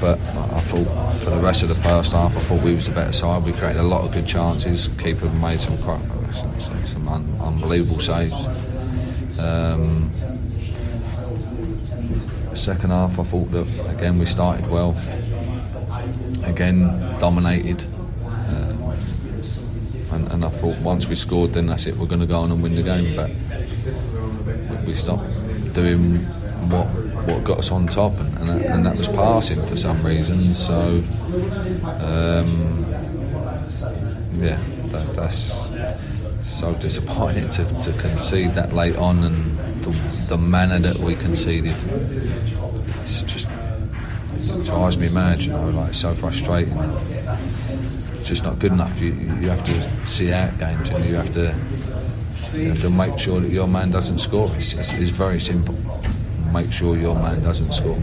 but I thought for the rest of the first half I thought we was the better side. We created a lot of good chances. Keeper made some some, some, some un, unbelievable saves. Um, second half I thought that again we started well. Again dominated and, and I thought once we scored then that's it we're going to go on and win the game but we stopped doing what what got us on top, and, and, that, and that was passing for some reason. So, um, yeah, that, that's so disappointing to, to concede that late on, and the, the manner that we conceded. It's just it drives me mad, you know, like so frustrating. It's just not good enough. You you have to see out games, and you have to you have to make sure that your man doesn't score. It's, it's, it's very simple. Make sure your man doesn't score.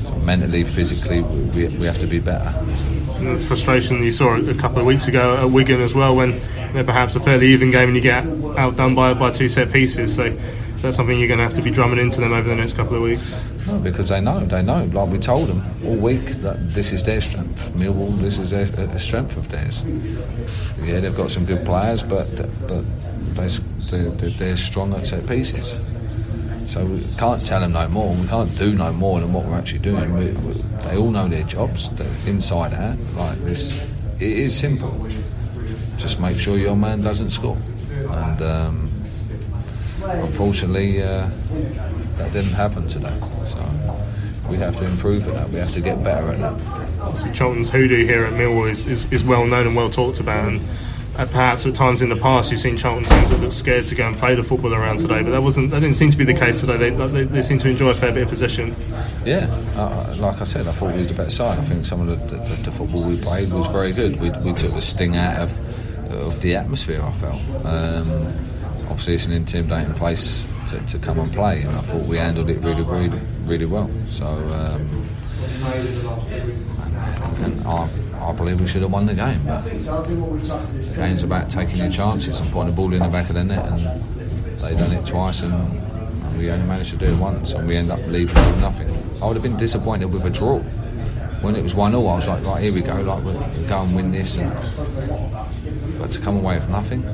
So mentally, physically, we, we have to be better. And the frustration you saw a couple of weeks ago at Wigan as well, when you know, perhaps a fairly even game and you get outdone by, by two set pieces. So is that something you're going to have to be drumming into them over the next couple of weeks? No, because they know, they know. Like we told them all week that this is their strength. Millwall, this is their, a strength of theirs. Yeah, they've got some good players, but but they're, they're strong at set pieces. So we can't tell them no more. We can't do no more than what we're actually doing. We, we, they all know their jobs, inside out. Like this, it is simple. Just make sure your man doesn't score. And um, unfortunately, uh, that didn't happen today. So we have to improve at that. We have to get better at that. So Charlton's hoodoo here at Millwall is, is, is well known and well talked about. And uh, perhaps at times in the past you've seen Charlton teams that look scared to go and play the football around today, but that wasn't that didn't seem to be the case today. They, they, they seem to enjoy a fair bit of possession. Yeah, uh, like I said, I thought we was the better side. I think some of the, the, the football we played was very good. We, we, took the sting out of of the atmosphere. I felt. Um, obviously, it's an intimidating place to, to, come and play, and I thought we handled it really, really, really well. So. Um, and I, I believe we should have won the game. But the game's about taking your chances and putting the ball in the back of the net, and they done it twice, and, and we only managed to do it once, and we end up leaving with nothing. I would have been disappointed with a draw. When it was one 0 I was like, right, here we go, like we'll go and win this, and, but to come away with nothing,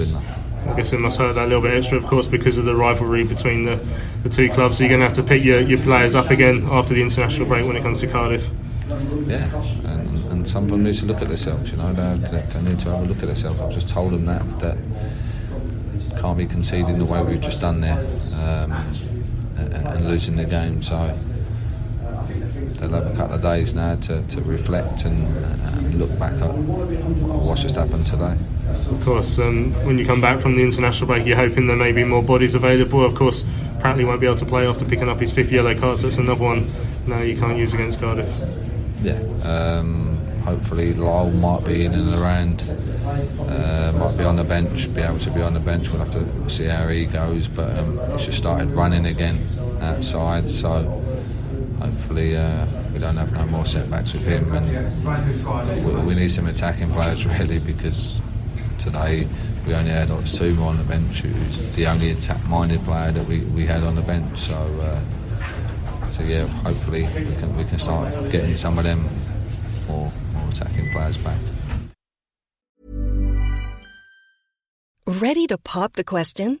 good enough. I guess it must hurt that little bit extra, of course, because of the rivalry between the, the two clubs. So you're going to have to pick your, your players up again after the international break when it comes to Cardiff. Yeah, and, and some of them need to look at themselves. You know, they, they, they need to have a look at themselves. I've just told them that that can't be conceding the way we've just done there um, and, and losing the game. So have a couple of days now to, to reflect and, and look back at what's just happened today. Of course, um, when you come back from the international break, you're hoping there may be more bodies available. Of course, Pratley won't be able to play after picking up his fifth yellow card, so it's another one now you can't use against Cardiff. Yeah, um, hopefully Lyle might be in and around, uh, might be on the bench, be able to be on the bench. We'll have to see how he goes, but um, he's just started running again outside, so hopefully uh, we don't have no more setbacks with him. And we, we need some attacking players *laughs* really because today we only had like, more on the bench. Who's the only attack-minded player that we, we had on the bench. So, uh, so yeah, hopefully we can we can start getting some of them more more attacking players back. Ready to pop the question?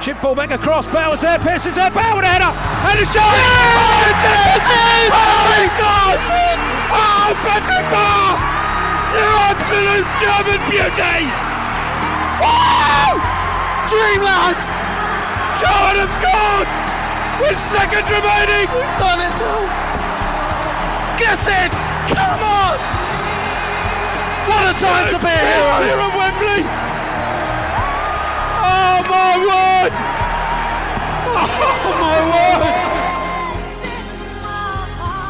Chip ball back across. Bauer's there. Pearce is there. With a header. And it's Johnny. Oh, it's in! Oh, he scores! Oh, Patrick Bauer! You absolute German beauty! Wow! Dreamland! Charlton have scored! With seconds remaining! We've done it all! Get it! Come on! What a time to be a hero! Here at Wembley! My word! *laughs* Oh my word!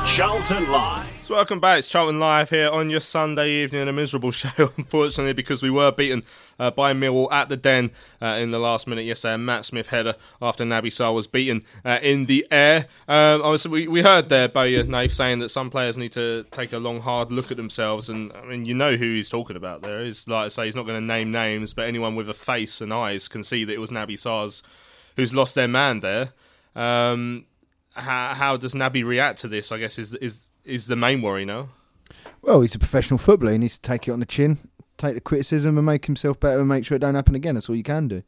Charlton Live. So welcome back. It's Charlton Live here on your Sunday evening. A miserable *laughs* show, unfortunately, because we were beaten uh, by Millwall at the Den uh, in the last minute yesterday. Matt Smith header after Naby Sarr was beaten uh, in the air. Um, obviously, we, we heard there Bowyer Nave saying that some players need to take a long, hard look at themselves. And I mean, you know who he's talking about there. He's like I say, he's not going to name names, but anyone with a face and eyes can see that it was Naby Sarr's who's lost their man there. Um, how, how does Naby react to this? I guess is is is the main worry now. Well, he's a professional footballer. He needs to take it on the chin, take the criticism, and make himself better, and make sure it don't happen again. That's all you can do.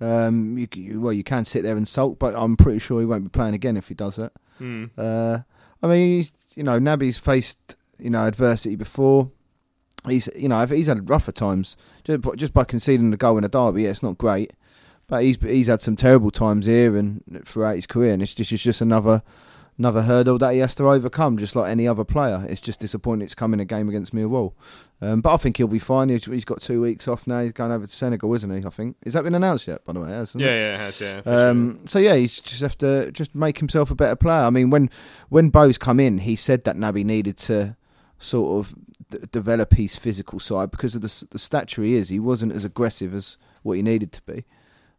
Um, you, you, well, you can sit there and sulk, but I'm pretty sure he won't be playing again if he does that. Mm. Uh, I mean, he's, you know, Naby's faced you know adversity before. He's you know he's had rougher times just by, just by conceding the goal in a derby. Yeah, it's not great, but he's he's had some terrible times here and throughout his career, and it's just it's just another another hurdle that he has to overcome, just like any other player. It's just disappointing it's coming a game against Millwall. Um, but I think he'll be fine. He's, he's got two weeks off now. He's going over to Senegal, isn't he? I think. Has that been announced yet? By the way, Yeah, it? yeah, it has, yeah. Um, so yeah, he's just have to just make himself a better player. I mean, when when Bo's come in, he said that Naby needed to sort of d- develop his physical side because of the, the stature he is. He wasn't as aggressive as what he needed to be,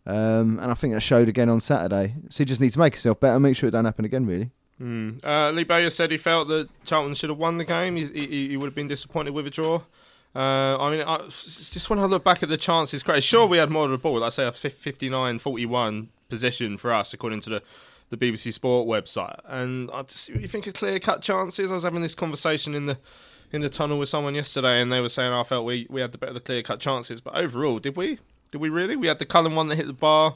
um, and I think that showed again on Saturday. So he just needs to make himself better, make sure it don't happen again. Really. Mm. Uh, Lee Bowyer said he felt that Charlton should have won the game. He, he, he would have been disappointed with a draw. Uh, I mean, I, just when I look back at the chances, great. Sure, we had more of the ball. Like I say, a 59 41 possession for us, according to the, the BBC Sport website. And I just, you think of clear cut chances? I was having this conversation in the in the tunnel with someone yesterday, and they were saying I felt we, we had the better of the clear cut chances. But overall, did we? Did we really? We had the Cullen one that hit the bar.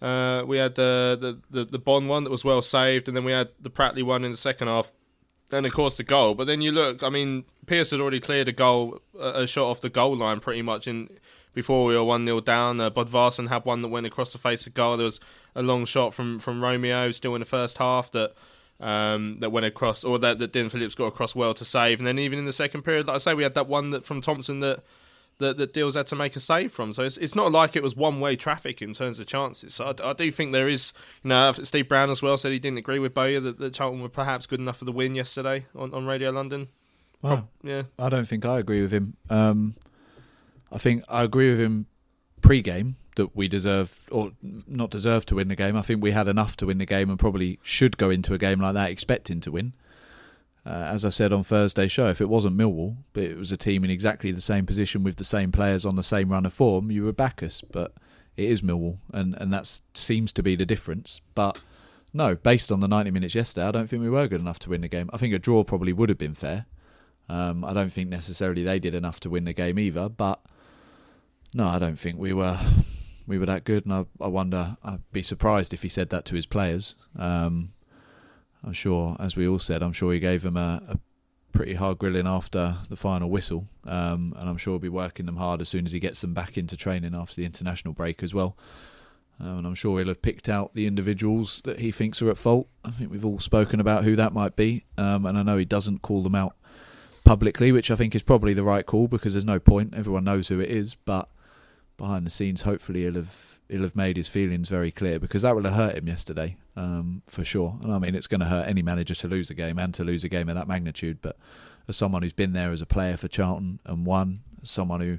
Uh, we had the, the, the, the Bonne one that was well saved, and then we had the Pratley one in the second half. Then, of course, the goal. But then you look, I mean, Pearce had already cleared a goal, a shot off the goal line pretty much in before we were 1 0 down. Uh, Bodvarsson had one that went across the face of goal. There was a long shot from, from Romeo still in the first half that um, that went across, or that, that Dillon Phillips got across well to save. And then even in the second period, like I say, we had that one that from Thompson that that, that Deals had to make a save from. So it's, it's not like it was one way traffic in terms of chances. So I, I, do think there is, you know, Steve Brown as well said he didn't agree with Bowyer that, that Charlton were perhaps good enough for the win yesterday on, on Radio London. Wow. yeah. I don't think I agree with him. Um, I think I agree with him pre-game that we deserve or not deserve to win the game. I think we had enough to win the game and probably should go into a game like that expecting to win. Uh, as I said on Thursday's show, if it wasn't Millwall, but it was a team in exactly the same position with the same players on the same run of form, you would back us. But it is Millwall, and and that seems to be the difference. But no, based on the 90 minutes yesterday, I don't think we were good enough to win the game. I think a draw probably would have been fair. Um, I don't think necessarily they did enough to win the game either, but no, I don't think we were *laughs* we were that good, and I, I wonder. I'd be surprised if he said that to his players. Um, I'm sure, as we all said, I'm sure he gave them a, a pretty hard grilling after the final whistle, um, and I'm sure he'll be working them hard as soon as he gets them back into training after the international break as well. Um, and I'm sure he'll have picked out the individuals that he thinks are at fault. I think we've all spoken about who that might be, um, and I know he doesn't call them out publicly, which I think is probably the right call because there's no point. Everyone knows who it is, but behind the scenes, hopefully he'll have he'll have made his feelings very clear because that will have hurt him yesterday um, for sure. And I mean, it's going to hurt any manager to lose a game and to lose a game of that magnitude. But as someone who's been there as a player for Charlton and won, as someone who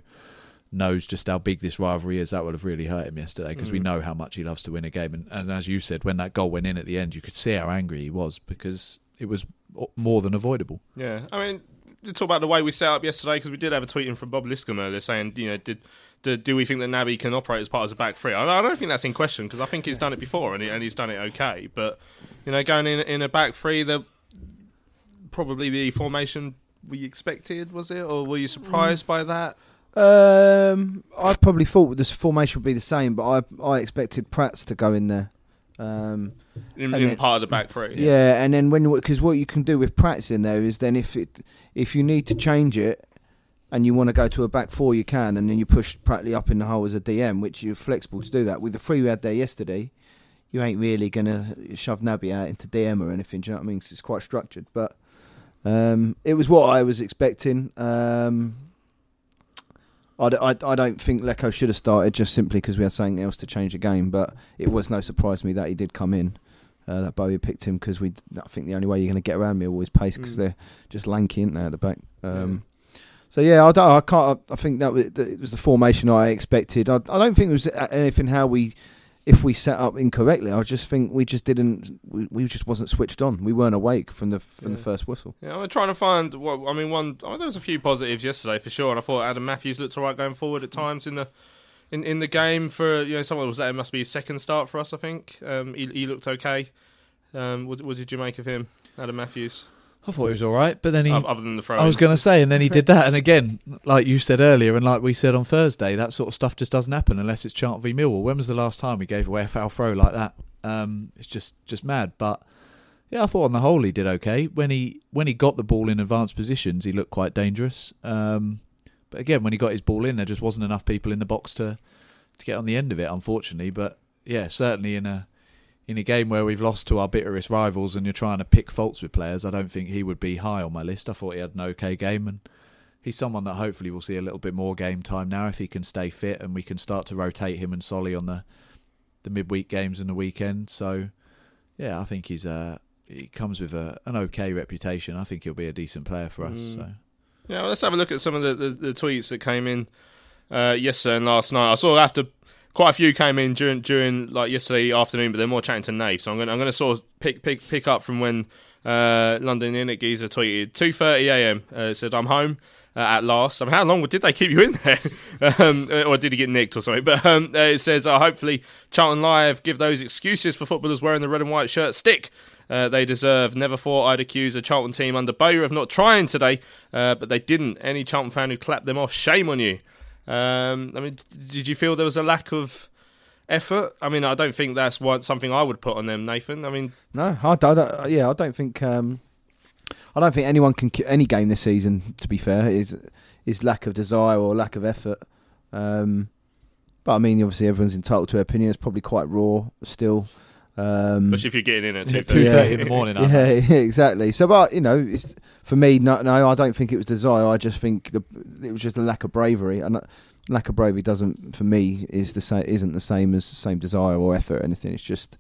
knows just how big this rivalry is, that would have really hurt him yesterday because mm. we know how much he loves to win a game. And, and as you said, when that goal went in at the end, you could see how angry he was because it was more than avoidable. Yeah, I mean, to talk about the way we set up yesterday because we did have a tweet in from Bob Liscombe earlier saying, you know, did do, do, we think that Naby can operate as part of a back three? I, I don't think that's in question because I think he's done it before and, he, and he's done it okay. But you know, going in in a back three, the probably the formation we expected was it, or were you surprised by that? Um, I probably thought this formation would be the same, but I I expected Prats to go in there. Um, in, in then, part of the back three. Yeah, yeah and then when because what you can do with Prats in there is then if it if you need to change it and you want to go to a back four, you can, and then you push practically up in the hole as a DM, which you're flexible to do that. With the three we had there yesterday, you ain't really going to shove Naby out into DM or anything. Do you know what I mean? Cause it's quite structured, but um, it was what I was expecting. Um, I, I, I, don't think Leko should have started just simply because we had something else to change the game, but it was no surprise to me that he did come in. Uh, that Bowyer picked him because we. I think the only way you're going to get around me always pace because mm. they're just lanky, aren't they, at the back? Um, so yeah, I, don't, I can't. I think that was, it was the formation I expected. I, I don't think it was anything how we, if we set up incorrectly. I just think we just didn't. We, we just wasn't switched on. We weren't awake from the from yeah. the first whistle. Yeah, I'm trying to find. What I mean, one. Oh, there was a few positives yesterday for sure, and I thought Adam Matthews looked alright going forward at times in the. In, in the game for you know someone was that it must be his second start for us I think um, he, he looked okay um, what, what did you make of him Adam Matthews I thought he was all right, but then he. Other than the throw. I was going to say, and then he did that, and again, like you said earlier, and like we said on Thursday, that sort of stuff just doesn't happen unless it's Chant v Millwall. When was the last time we gave away a foul throw like that? Um, it's just just mad. But yeah, I thought on the whole he did okay. When he when he got the ball in advanced positions, he looked quite dangerous. Um, but again, when he got his ball in, there just wasn't enough people in the box to to get on the end of it, unfortunately. But yeah, certainly in a in a game where we've lost to our bitterest rivals and you're trying to pick faults with players, I don't think he would be high on my list. I thought he had an okay game and he's someone that hopefully we'll see a little bit more game time now if he can stay fit and we can start to rotate him and Solly on the the midweek games and the weekend. So yeah, I think he's uh he comes with a, an okay reputation. I think he'll be a decent player for us. Mm. So yeah, well, let's have a look at some of the, the, the tweets that came in uh, yesterday and last night. I saw after quite a few came in during during like yesterday afternoon, but they're more chatting to Nave. So I'm going I'm to sort of pick pick pick up from when uh, London Init Geezer tweeted 2:30 a.m. Uh, said I'm home. Uh, at last, I mean, how long did they keep you in there, *laughs* um, or did he get nicked or something? But um, uh, it says, uh, hopefully, Charlton Live give those excuses for footballers wearing the red and white shirt stick. Uh, they deserve. Never thought I'd accuse a Charlton team under Bowyer of not trying today, uh, but they didn't. Any Charlton fan who clapped them off, shame on you. Um, I mean, did you feel there was a lack of effort? I mean, I don't think that's what, something I would put on them, Nathan. I mean, no, I, I yeah, I don't think. Um, I don't think anyone can any game this season. To be fair, is is lack of desire or lack of effort. Um, but I mean, obviously, everyone's entitled to their opinion. It's probably quite raw still. Um, Especially if you're getting in at two thirty yeah. in the morning. *laughs* Yeah, yeah, exactly. So, but you know, for me, no, no, I don't think it was desire. I just think the, it was just a lack of bravery, and uh, lack of bravery doesn't, for me, is the same. Isn't the same as the same desire or effort or anything. It's just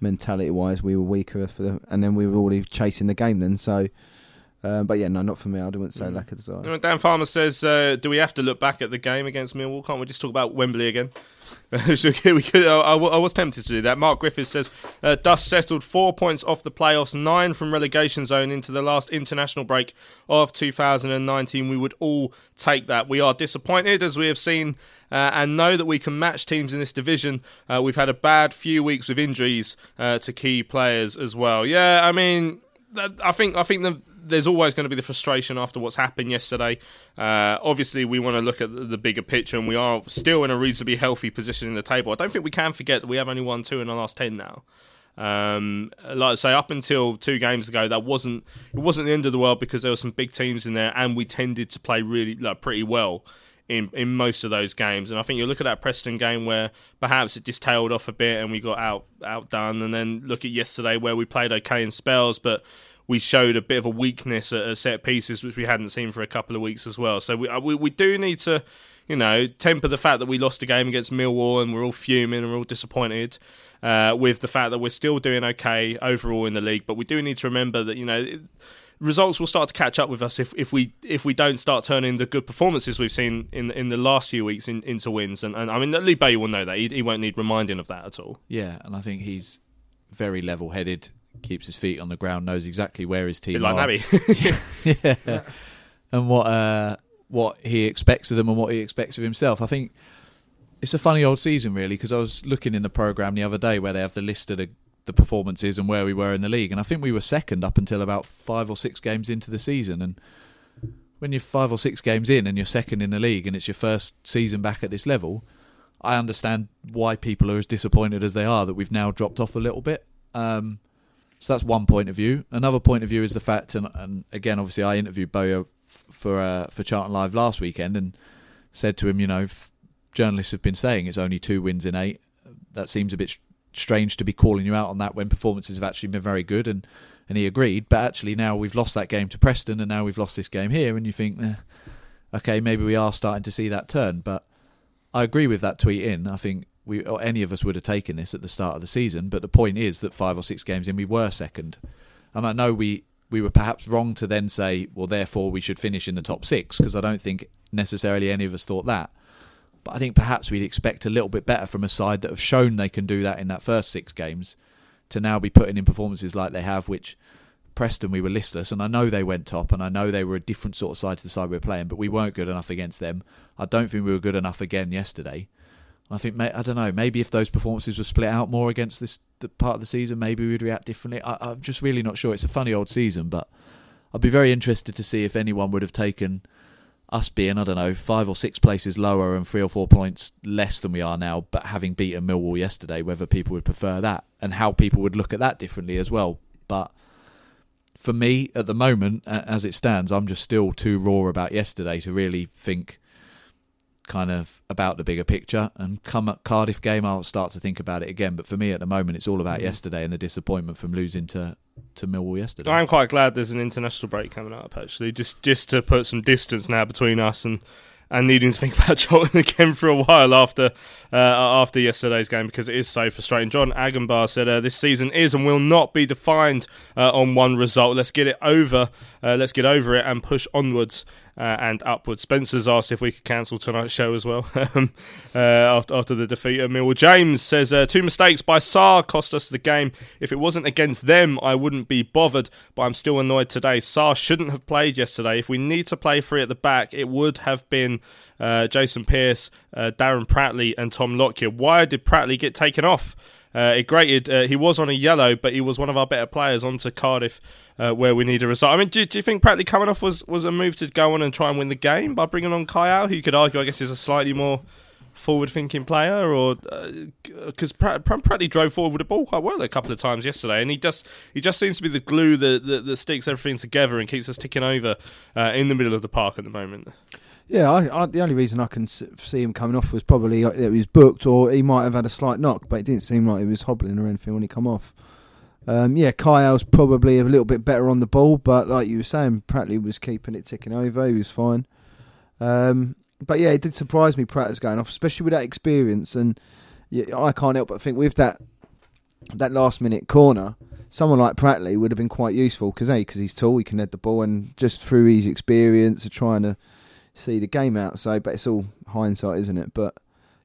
mentality wise, we were weaker for the, and then we were already chasing the game then. So, um, but yeah, no, not for me. I wouldn't say lack of desire. Dan Farmer says, uh, "Do we have to look back at the game against Millwall? Can't we just talk about Wembley again?" *laughs* So, we could, I, I was tempted to do that. Mark Griffiths says, uh, "Dust settled four points off the playoffs, nine from relegation zone into the last international break of 2019. We would all take that. We are disappointed as we have seen." Uh, and know that we can match teams in this division. Uh, we've had a bad few weeks with injuries uh, to key players as well. Yeah, I mean, I think I think the there's always going to be the frustration after what's happened yesterday. Uh, obviously, we want to look at the bigger picture, and we are still in a reasonably healthy position in the table. I don't think we can forget that we have only won two in the last ten now. Um, like I say, up until two games ago, that wasn't it wasn't the end of the world because there were some big teams in there, and we tended to play really like pretty well in in most of those games. And I think you look at that Preston game where perhaps it just tailed off a bit and we got out outdone, and then look at yesterday where we played okay in spells, but we showed a bit of a weakness at, at set pieces, which we hadn't seen for a couple of weeks as well. So we, uh, we, we do need to, you know, temper the fact that we lost a game against Millwall and we're all fuming and we're all disappointed uh, with the fact that we're still doing okay overall in the league. But we do need to remember that, you know, it, results will start to catch up with us if, if we if we don't start turning the good performances we've seen in in the last few weeks in, into wins. And, and I mean, Lee Bay will know that. He, he won't need reminding of that at all. Yeah, and I think he's very level headed keeps his feet on the ground, knows exactly where his team Bit like are. Naby. *laughs* yeah. and what uh, what he expects of them and what he expects of himself. I think it's a funny old season, really, because I was looking in the program the other day where they have the list of the, the performances and where we were in the league, and I think we were second up until about five or six games into the season, and. When you're five or six games in and you're second in the league and it's your first season back at this level, I understand why people are as disappointed as they are that we've now dropped off a little bit. Um, so that's one point of view. Another point of view is the fact, and, and again, obviously, I interviewed Bowyer f- for uh, for Charlton Live last weekend and said to him, you know, f- journalists have been saying it's only two wins in eight. That seems a bit sh- strange to be calling you out on that when performances have actually been very good, and and he agreed. But actually, now we've lost that game to Preston, and now we've lost this game here, and you think, eh, okay, maybe we are starting to see that turn. But I agree with that tweet in. I think we or any of us would have taken this at the start of the season. But the point is that five or six games in, we were second, and I know we we were perhaps wrong to then say, well, therefore we should finish in the top six because I don't think necessarily any of us thought that. But I think perhaps we'd expect a little bit better from a side that have shown they can do that in that first six games to now be putting in performances like they have, which Preston we were listless, and I know they went top, and I know they were a different sort of side to the side we were playing, but we weren't good enough against them. I don't think we were good enough again yesterday. I think I don't know. Maybe if those performances were split out more against this part of the season, maybe we'd react differently. I, I'm just really not sure. It's a funny old season, but I'd be very interested to see if anyone would have taken us being I don't know five or six places lower and three or four points less than we are now, but having beaten Millwall yesterday, whether people would prefer that and how people would look at that differently as well. But for me, at the moment, as it stands, I'm just still too raw about yesterday to really think kind of about the bigger picture. And come at Cardiff game, I'll start to think about it again. But for me, at the moment, it's all about Mm. yesterday and the disappointment from losing to to Millwall yesterday. I'm quite glad there's an international break coming up. Actually, just just to put some distance now between us and and needing to think *laughs* about Charlton again for a while after uh, after yesterday's game because it is so frustrating. John Agenbar said uh, this season is and will not be defined uh, on one result. Let's get it over. Uh, let's get over it and push onwards. Uh, and upwards. Spencer's asked if we could cancel tonight's show as well *laughs* um, uh, after, after the defeat at. James says uh, two mistakes by Sarr cost us the game. If it wasn't against them, I wouldn't be bothered. But I'm still annoyed today. Sarr shouldn't have played yesterday. If we need to play three at the back, it would have been uh, Jason Pearce, uh, Darren Pratley, and Tom Lockyer. Why did Pratley get taken off? Uh, it grated. Uh, he was on a yellow, but he was one of our better players onto Cardiff, uh, where we need a result. I mean, do, do you think Pratley coming off was, was a move to go on and try and win the game by bringing on Kyle, who you could argue, I guess, is a slightly more forward-thinking player, or because uh, Pratley drove forward with the ball quite well a couple of times yesterday, and he just he just seems to be the glue that that, that sticks everything together and keeps us ticking over uh, in the middle of the park at the moment. Yeah, I, I, the only reason I can see him coming off was probably uh, it was booked, or he might have had a slight knock, but it didn't seem like he was hobbling or anything when he come off. Um, yeah, Kyle's probably a little bit better on the ball, but like you were saying, Pratley was keeping it ticking over. He was fine. Um, but yeah, it did surprise me. Pratt is going off, especially with that experience. And yeah, I can't help but think with that that last minute corner, someone like Pratley would have been quite useful because a because he's tall, he can head the ball, and just through his experience of trying to see the game out. So, but it's all hindsight, isn't it? But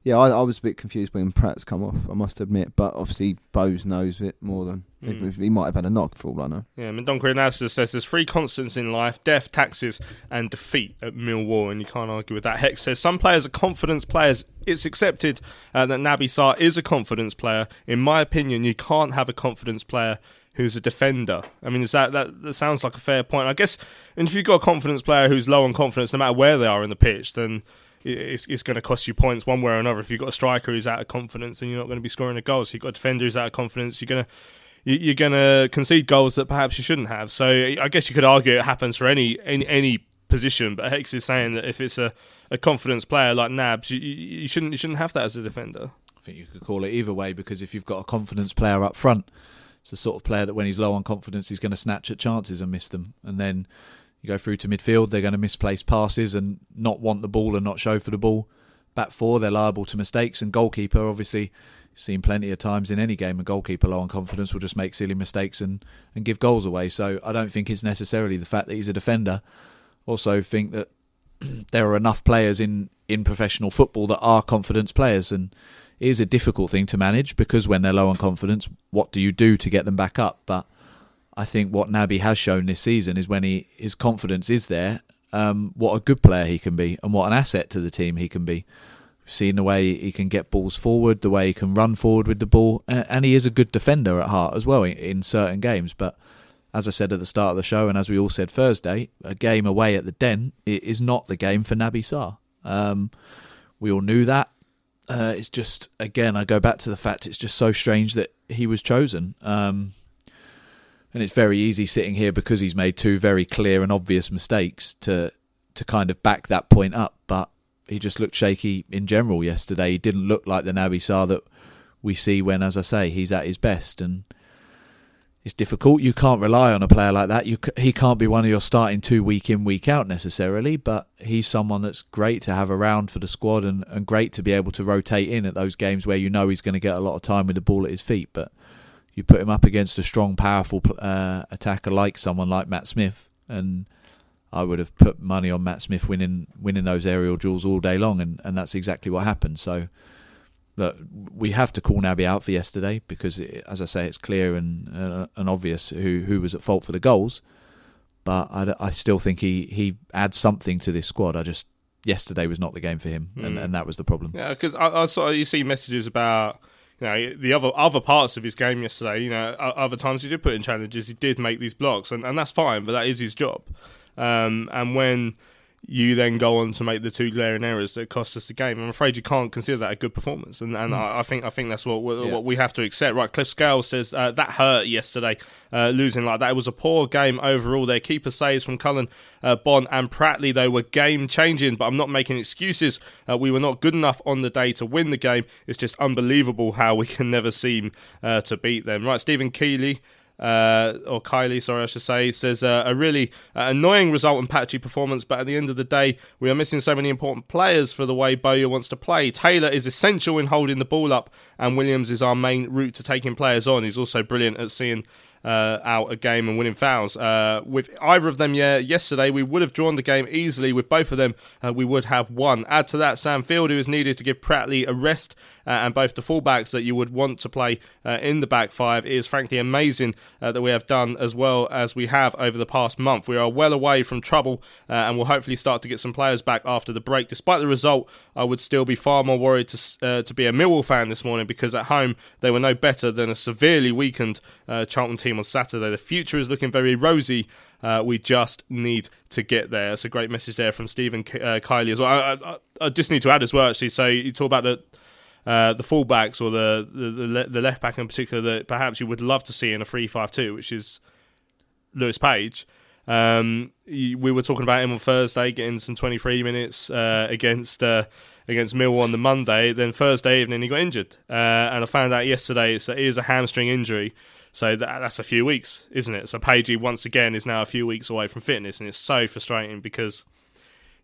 yeah, I, I was a bit confused when Pratt's come off. I must admit, but obviously Bose knows it more than Mm. he might have had a knock for all I know. Yeah, Mendonca analysis says there's three constants in life death, taxes, and defeat at Millwall, and you can't argue with that. Hex says some players are confidence players. It's accepted uh, that Naby Sarr is a confidence player. In my opinion, you can't have a confidence player who's a defender. I mean, is that, that that sounds like a fair point? I guess, and if you've got a confidence player who's low on confidence, no matter where they are in the pitch, then it's, it's going to cost you points one way or another. If you've got a striker who's out of confidence, then you're not going to be scoring a goal. So you've got a defender who's out of confidence, you're going to you- you're going to concede goals that perhaps you shouldn't have. So I guess you could argue it happens for any any, any position. But Hex is saying that if it's a, a confidence player like Nabs, you you shouldn't you shouldn't have that as a defender. I think you could call it either way because if you've got a confidence player up front, it's the sort of player that when he's low on confidence, he's going to snatch at chances and miss them. And then you go through to midfield, they're going to misplace passes and not want the ball and not show for the ball. Back four, they're liable to mistakes. And goalkeeper, obviously, seen plenty of times in any game, a goalkeeper low on confidence will just make silly mistakes and, and give goals away. So I don't think it's necessarily the fact that he's a defender. Also, think that *clears throat* there are enough players in, in professional football that are confidence players, and is a difficult thing to manage because when they're low on confidence, what do you do to get them back up? But I think what Naby has shown this season is when he his confidence is there, um, what a good player he can be, and what an asset to the team he can be. We've seen the way he can get balls forward, the way he can run forward with the ball, and he is a good defender at heart as well in, in certain games. But as I said at the start of the show, and as we all said Thursday, a game away at the Den is not the game for Naby Sarr. Um, we all knew that. Uh, it's just again, I go back to the fact it's just so strange that he was chosen. Um, and it's very easy sitting here because he's made two very clear and obvious mistakes to to kind of back that point up. But he just looked shaky in general yesterday. He didn't look like the Naby Sarr that we see when, as I say, he's at his best. And it's difficult. You can't rely on a player like that. You he can't be one of your starting two week in week out necessarily, but he's someone that's great to have around for the squad and, and great to be able to rotate in at those games where you know he's going to get a lot of time with the ball at his feet. But you put him up against a strong, powerful uh, attacker like someone like Matt Smith, and I would have put money on Matt Smith winning winning those aerial duels all day long, and, and that's exactly what happened. So, look, we have to call Naby out for yesterday because, it, as I say, it's clear and uh, and obvious who who was at fault for the goals. But I, I still think he he adds something to this squad. I just yesterday was not the game for him, and, Mm. and that was the problem. Yeah, because I, I saw you see messages about you know the other other parts of his game yesterday. You know, other times he did put in challenges, he did make these blocks, and, and that's fine, but that is his job. Um, and when you then go on to make the two glaring errors that cost us the game, I'm afraid you can't consider that a good performance. And, and Mm. I, I think I think that's what what, Yeah. what we have to accept. Right, Cliff Scales says uh, that hurt yesterday, uh, losing like that. It was a poor game overall. Their keeper saves from Cullen, uh, Bonne, and Pratley They were game changing, but I'm not making excuses. Uh, we were not good enough on the day to win the game. It's just unbelievable how we can never seem uh, to beat them. Right, Stephen Keeley uh, or Kylie, sorry, I should say, says uh, a really uh, annoying result and patchy performance, but at the end of the day, we are missing so many important players for the way Bowyer wants to play. Taylor is essential in holding the ball up, and Williams is our main route to taking players on. He's also brilliant at seeing uh, out a game and winning fouls. Uh, with either of them, yeah, yesterday we would have drawn the game easily. With both of them, uh, we would have won. Add to that, Sam Field, who is needed to give Pratley a rest, and both the fullbacks that you would want to play uh, in the back five. It is frankly amazing uh, that we have done as well as we have over the past month. We are well away from trouble, uh, and will hopefully start to get some players back after the break. Despite the result, I would still be far more worried to uh, to be a Millwall fan this morning because at home they were no better than a severely weakened uh, Charlton team on Saturday. The future is looking very rosy. Uh, we just need to get there. It's a great message there from Stephen uh, Kiley as well. I, I, I just need to add as well, actually. So you talk about the uh, the fullbacks or the the, the, left back in particular that perhaps you would love to see in a three five two, which is Lewis Page. Um, we were talking about him on Thursday, getting some 23 minutes uh, against uh, against Millwall on the Monday. Then Thursday evening he got injured, uh, and I found out yesterday it's, it is a hamstring injury. So that, that's a few weeks, isn't it? So Pagey once again is now a few weeks away from fitness, and it's so frustrating because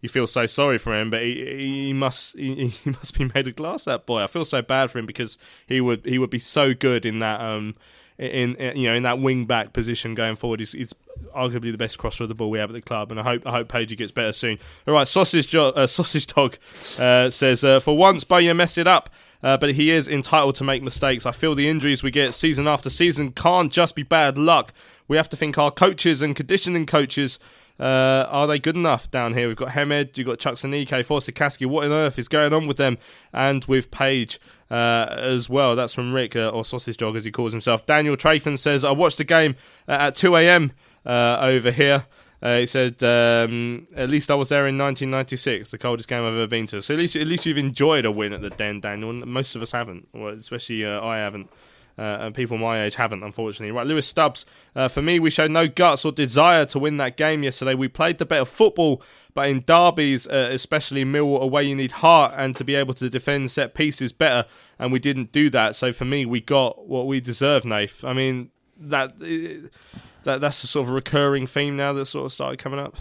you feel so sorry for him, but he, he must he, he *laughs* must be made of glass. That boy, I feel so bad for him because he would he would be so good in that um in, in you know in that wing back position going forward. He's, he's arguably the best crosser of the ball we have at the club, and I hope I hope Pagey gets better soon. All right, sausage jo- uh, sausage dog uh, says uh, for once Bowyer messed it up. Uh, but he is entitled to make mistakes. I feel the injuries we get season after season can't just be bad luck. We have to think our coaches and conditioning coaches uh, are they good enough down here? We've got Hemed, you've got Chuks Aneke, Forster Kaski. What on earth is going on with them? And with Page uh, as well. That's from Rick, uh, or Sausage Dog as he calls himself. Daniel Trafan says, I watched the game at 2 a.m. Uh, over here. Uh, he said, um, "At least I was there in 1996, the coldest game I've ever been to. So at least, at least you've enjoyed a win at the Den, Daniel. Most of us haven't, well, especially uh, I haven't." Uh, and people my age haven't, unfortunately. Right, Lewis Stubbs. Uh, for me, we showed no guts or desire to win that game yesterday. We played the better football, but in derbies, uh, especially Millwall away, you need heart and to be able to defend set pieces better. And we didn't do that. So for me, we got what we deserved, Nath. I mean, that that that's a sort of recurring theme now that sort of started coming up.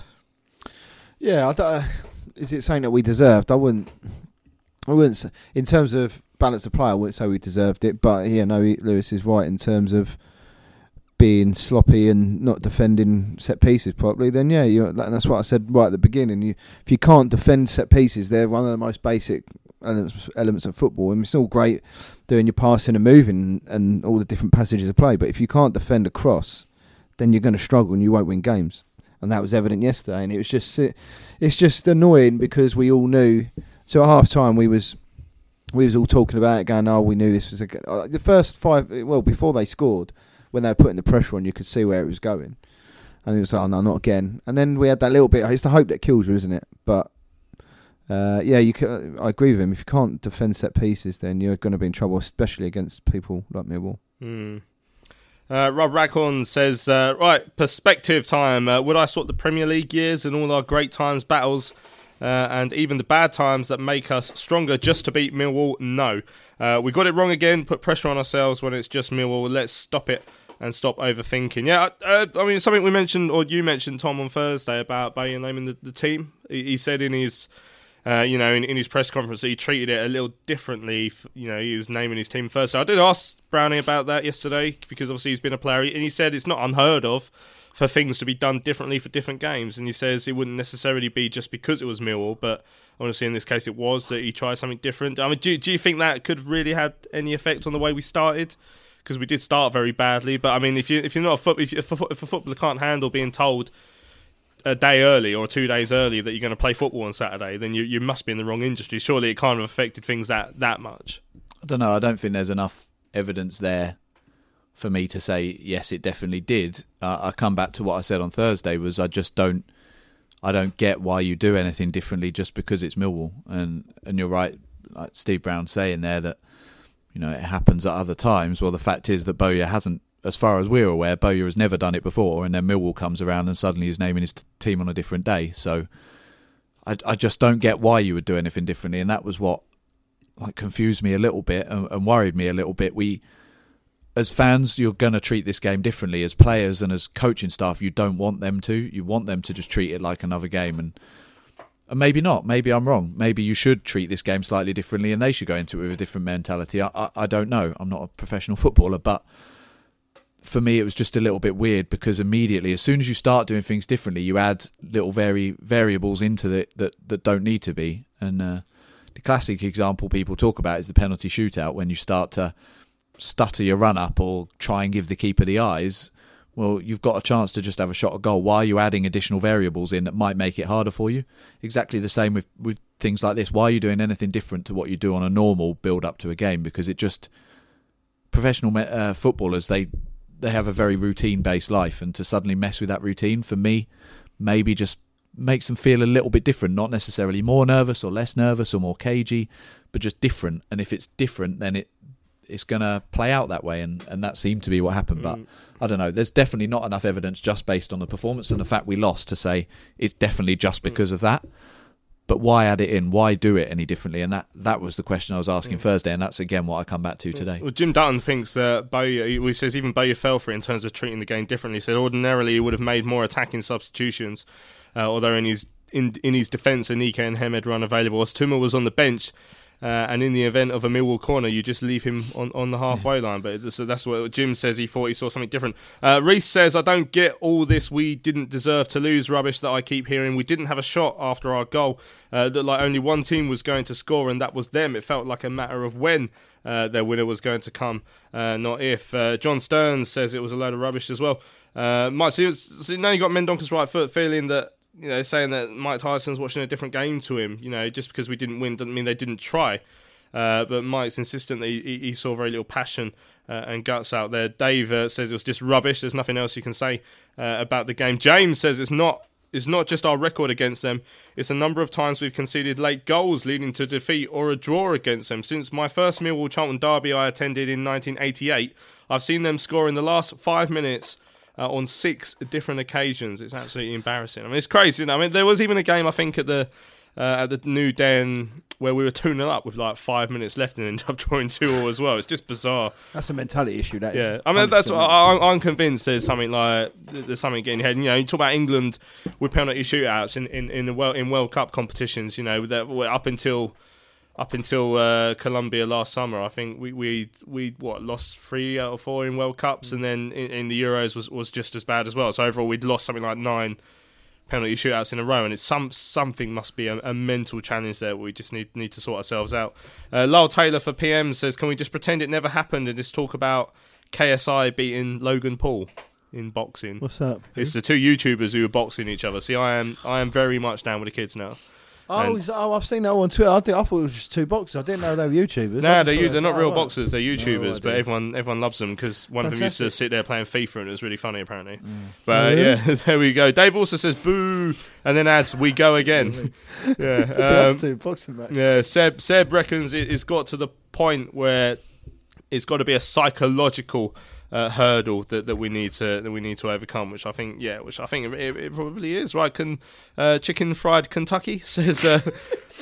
Yeah, I uh, is it something that we deserved? I wouldn't. I wouldn't. Say, in terms of balance of play, I wouldn't say we deserved it. But yeah, no, Lewis is right in terms of being sloppy and not defending set pieces properly. Then yeah, you, and that's what I said right at the beginning. You, if you can't defend set pieces, they're one of the most basic elements, elements of football. And it's all great doing your passing and moving and all the different passages of play. But if you can't defend a cross, then you're going to struggle and you won't win games. And that was evident yesterday. And it was just it's just annoying because we all knew. So at half time we was we was all talking about it, going, "Oh, we knew this was a." good-" Uh, the first five, well, before they scored, when they were putting the pressure on, you could see where it was going, and it was like, "Oh no, not again." And then we had that little bit. It's the hope that kills you, isn't it? But uh, yeah, you. Can, I agree with him. If you can't defend set pieces, then you're going to be in trouble, especially against people like Millwall. Hmm. Uh, Rob Raghorn says, uh, right, perspective time. Uh, would I swap the Premier League years and all our great times, battles, uh, and even the bad times that make us stronger just to beat Millwall? No. Uh, we got it wrong again, put pressure on ourselves when it's just Millwall. Let's stop it and stop overthinking. Yeah, uh, I mean, something we mentioned, or you mentioned, Tom, on Thursday about Bowyer naming the, the team. He, he said in his uh, you know, in, in his press conference, he treated it a little differently. You know, he was naming his team first. So I did ask Brownie about that yesterday because obviously he's been a player, and he said it's not unheard of for things to be done differently for different games. And he says it wouldn't necessarily be just because it was Millwall, but honestly, in this case, it was that he tried something different. I mean, do, do you think that could have really had any effect on the way we started? Because we did start very badly, but I mean, if you if you're not a foot, if, you, if, a, if a footballer can't handle being told a day early or two days early that you're going to play football on Saturday, then you, you must be in the wrong industry. Surely it can't have affected things that, that much. I don't know. I don't think there's enough evidence there for me to say yes, it definitely did. Uh, I come back to what I said on Thursday was I just don't, I don't get why you do anything differently just because it's Millwall. And and you're right, like Steve Brown saying there that you know it happens at other times. Well, the fact is that Bowyer hasn't, as far as we're aware, Bowyer has never done it before, and then Millwall comes around and suddenly he's naming his t- team on a different day. So I I just don't get why you would do anything differently, and that was what like confused me a little bit and, and worried me a little bit. We, as fans, you're going to treat this game differently. As players and as coaching staff, you don't want them to. You want them to just treat it like another game, and and maybe not. Maybe I'm wrong. Maybe you should treat this game slightly differently, and they should go into it with a different mentality. I I, I don't know. I'm not a professional *laughs* footballer, but for me, it was just a little bit weird because immediately, as soon as you start doing things differently, you add little vari- variables into it that, that don't need to be. And uh, the classic example people talk about is the penalty shootout when you start to stutter your run up or try and give the keeper the eyes. Well, you've got a chance to just have a shot at goal. Why are you adding additional variables in that might make it harder for you? Exactly the same with, with things like this. Why are you doing anything different to what you do on a normal build up to a game? Because it just professional uh, footballers they they have a very routine based life, and to suddenly mess with that routine for me, maybe just makes them feel a little bit different. Not necessarily more nervous or less nervous or more cagey, but just different. And if it's different, then it it's going to play out that way, and, and that seemed to be what happened. But mm. I don't know. There's definitely not enough evidence just based on the performance and the fact we lost to say it's definitely just mm. because of that. But why add it in? Why do it any differently? And that, that was the question I was asking Thursday, and that's again what I come back to today. Well, Jim Dutton thinks that Bowyer, he says even Bowyer fell for it in terms of treating the game differently. He said ordinarily he would have made more attacking substitutions, uh, although in his in in his defence, Aneke and Hemed were unavailable. Oztumer was on the bench, uh, and in the event of a Millwall corner, you just leave him on, on the halfway line. But so that's what Jim says. He thought he saw something different. Uh, Reese says, "I don't get all this. We didn't deserve to lose. Rubbish that I keep hearing. We didn't have a shot after our goal. Uh, that like only one team was going to score, and that was them. It felt like a matter of when." Uh, their winner was going to come, uh, not if. Uh, John Stearns says it was a load of rubbish as well. Uh, Mike, so, so now you got Mendonca's right foot feeling that you know, saying that Mike Tyson's watching a different game to him. You know, just because we didn't win doesn't mean they didn't try. Uh, but Mike's insistent that he, he saw very little passion uh, and guts out there. Dave uh, says it was just rubbish. There's nothing else you can say uh, about the game. James says it's not. It's not just our record against them. It's a number of times we've conceded late goals leading to defeat or a draw against them. Since my first Millwall Charlton derby I attended in 1988, I've seen them score in the last five minutes uh, on six different occasions. It's absolutely embarrassing. I mean, it's crazy. You know? I mean, there was even a game I think at the uh, at the New Den where we were 2 0 up with like five minutes left and *laughs* ended up drawing 2 all as well. It's just bizarre. That's a mentality issue. That Yeah. I mean that's 100%. what I, I'm- I'm convinced. There's something like there's something getting ahead. You know, you talk about England with penalty shootouts in in in, the world, in World Cup competitions. You know, that were up until up until uh, Colombia last summer, I think we we we what lost three out of four in World Cups, and then in, in the Euros was, was just as bad as well. So overall, we'd lost something like nine penalty shootouts in a row, and it's some something must be a, a mental challenge there. We just need need to sort ourselves out. Uh, Lyle Taylor for PM says, "Can we just pretend it never happened and just talk about KSI beating Logan Paul in boxing?" What's up? It's the two YouTubers who are boxing each other. See, I am I am very much down with the kids now. Oh, is- oh, I've seen that on Twitter. I, did, I thought it was just two boxers. I didn't know they were YouTubers. No, they're, you- they're not real boxers. They're YouTubers, but everyone everyone loves them because one of them used to sit there playing FIFA and it was really funny apparently. But uh, yeah, *laughs* there we go. Dave also says boo, and then adds we go again. *laughs* yeah, *laughs* um, two boxing matches. yeah. Seb Seb reckons it, it's got to the point where it's got to be a psychological uh, hurdle that, that we need to that we need to overcome. Which I think, yeah, which I think it, it probably is. Right? Can uh, chicken fried Kentucky *laughs* says. Uh,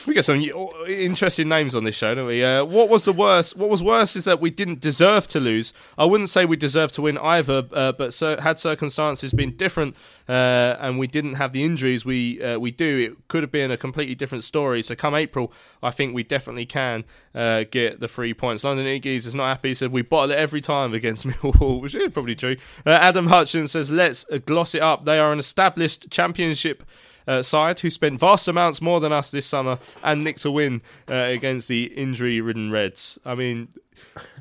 we get some interesting names on this show, don't we? Uh, what was the worst? What was worse is that we didn't deserve to lose. I wouldn't say we deserved to win either, uh, but so, had circumstances been different uh, and we didn't have the injuries we uh, we do, it could have been a completely different story. So come April, I think we definitely can uh, get the three points. London Iggy's is not happy. He said we bottle it every time against *laughs* Millwall, which is probably true. Uh, Adam Hutchins says let's gloss it up. They are an established championship uh, side who spent vast amounts more than us this summer and nicked a win uh, against the injury-ridden Reds. I mean,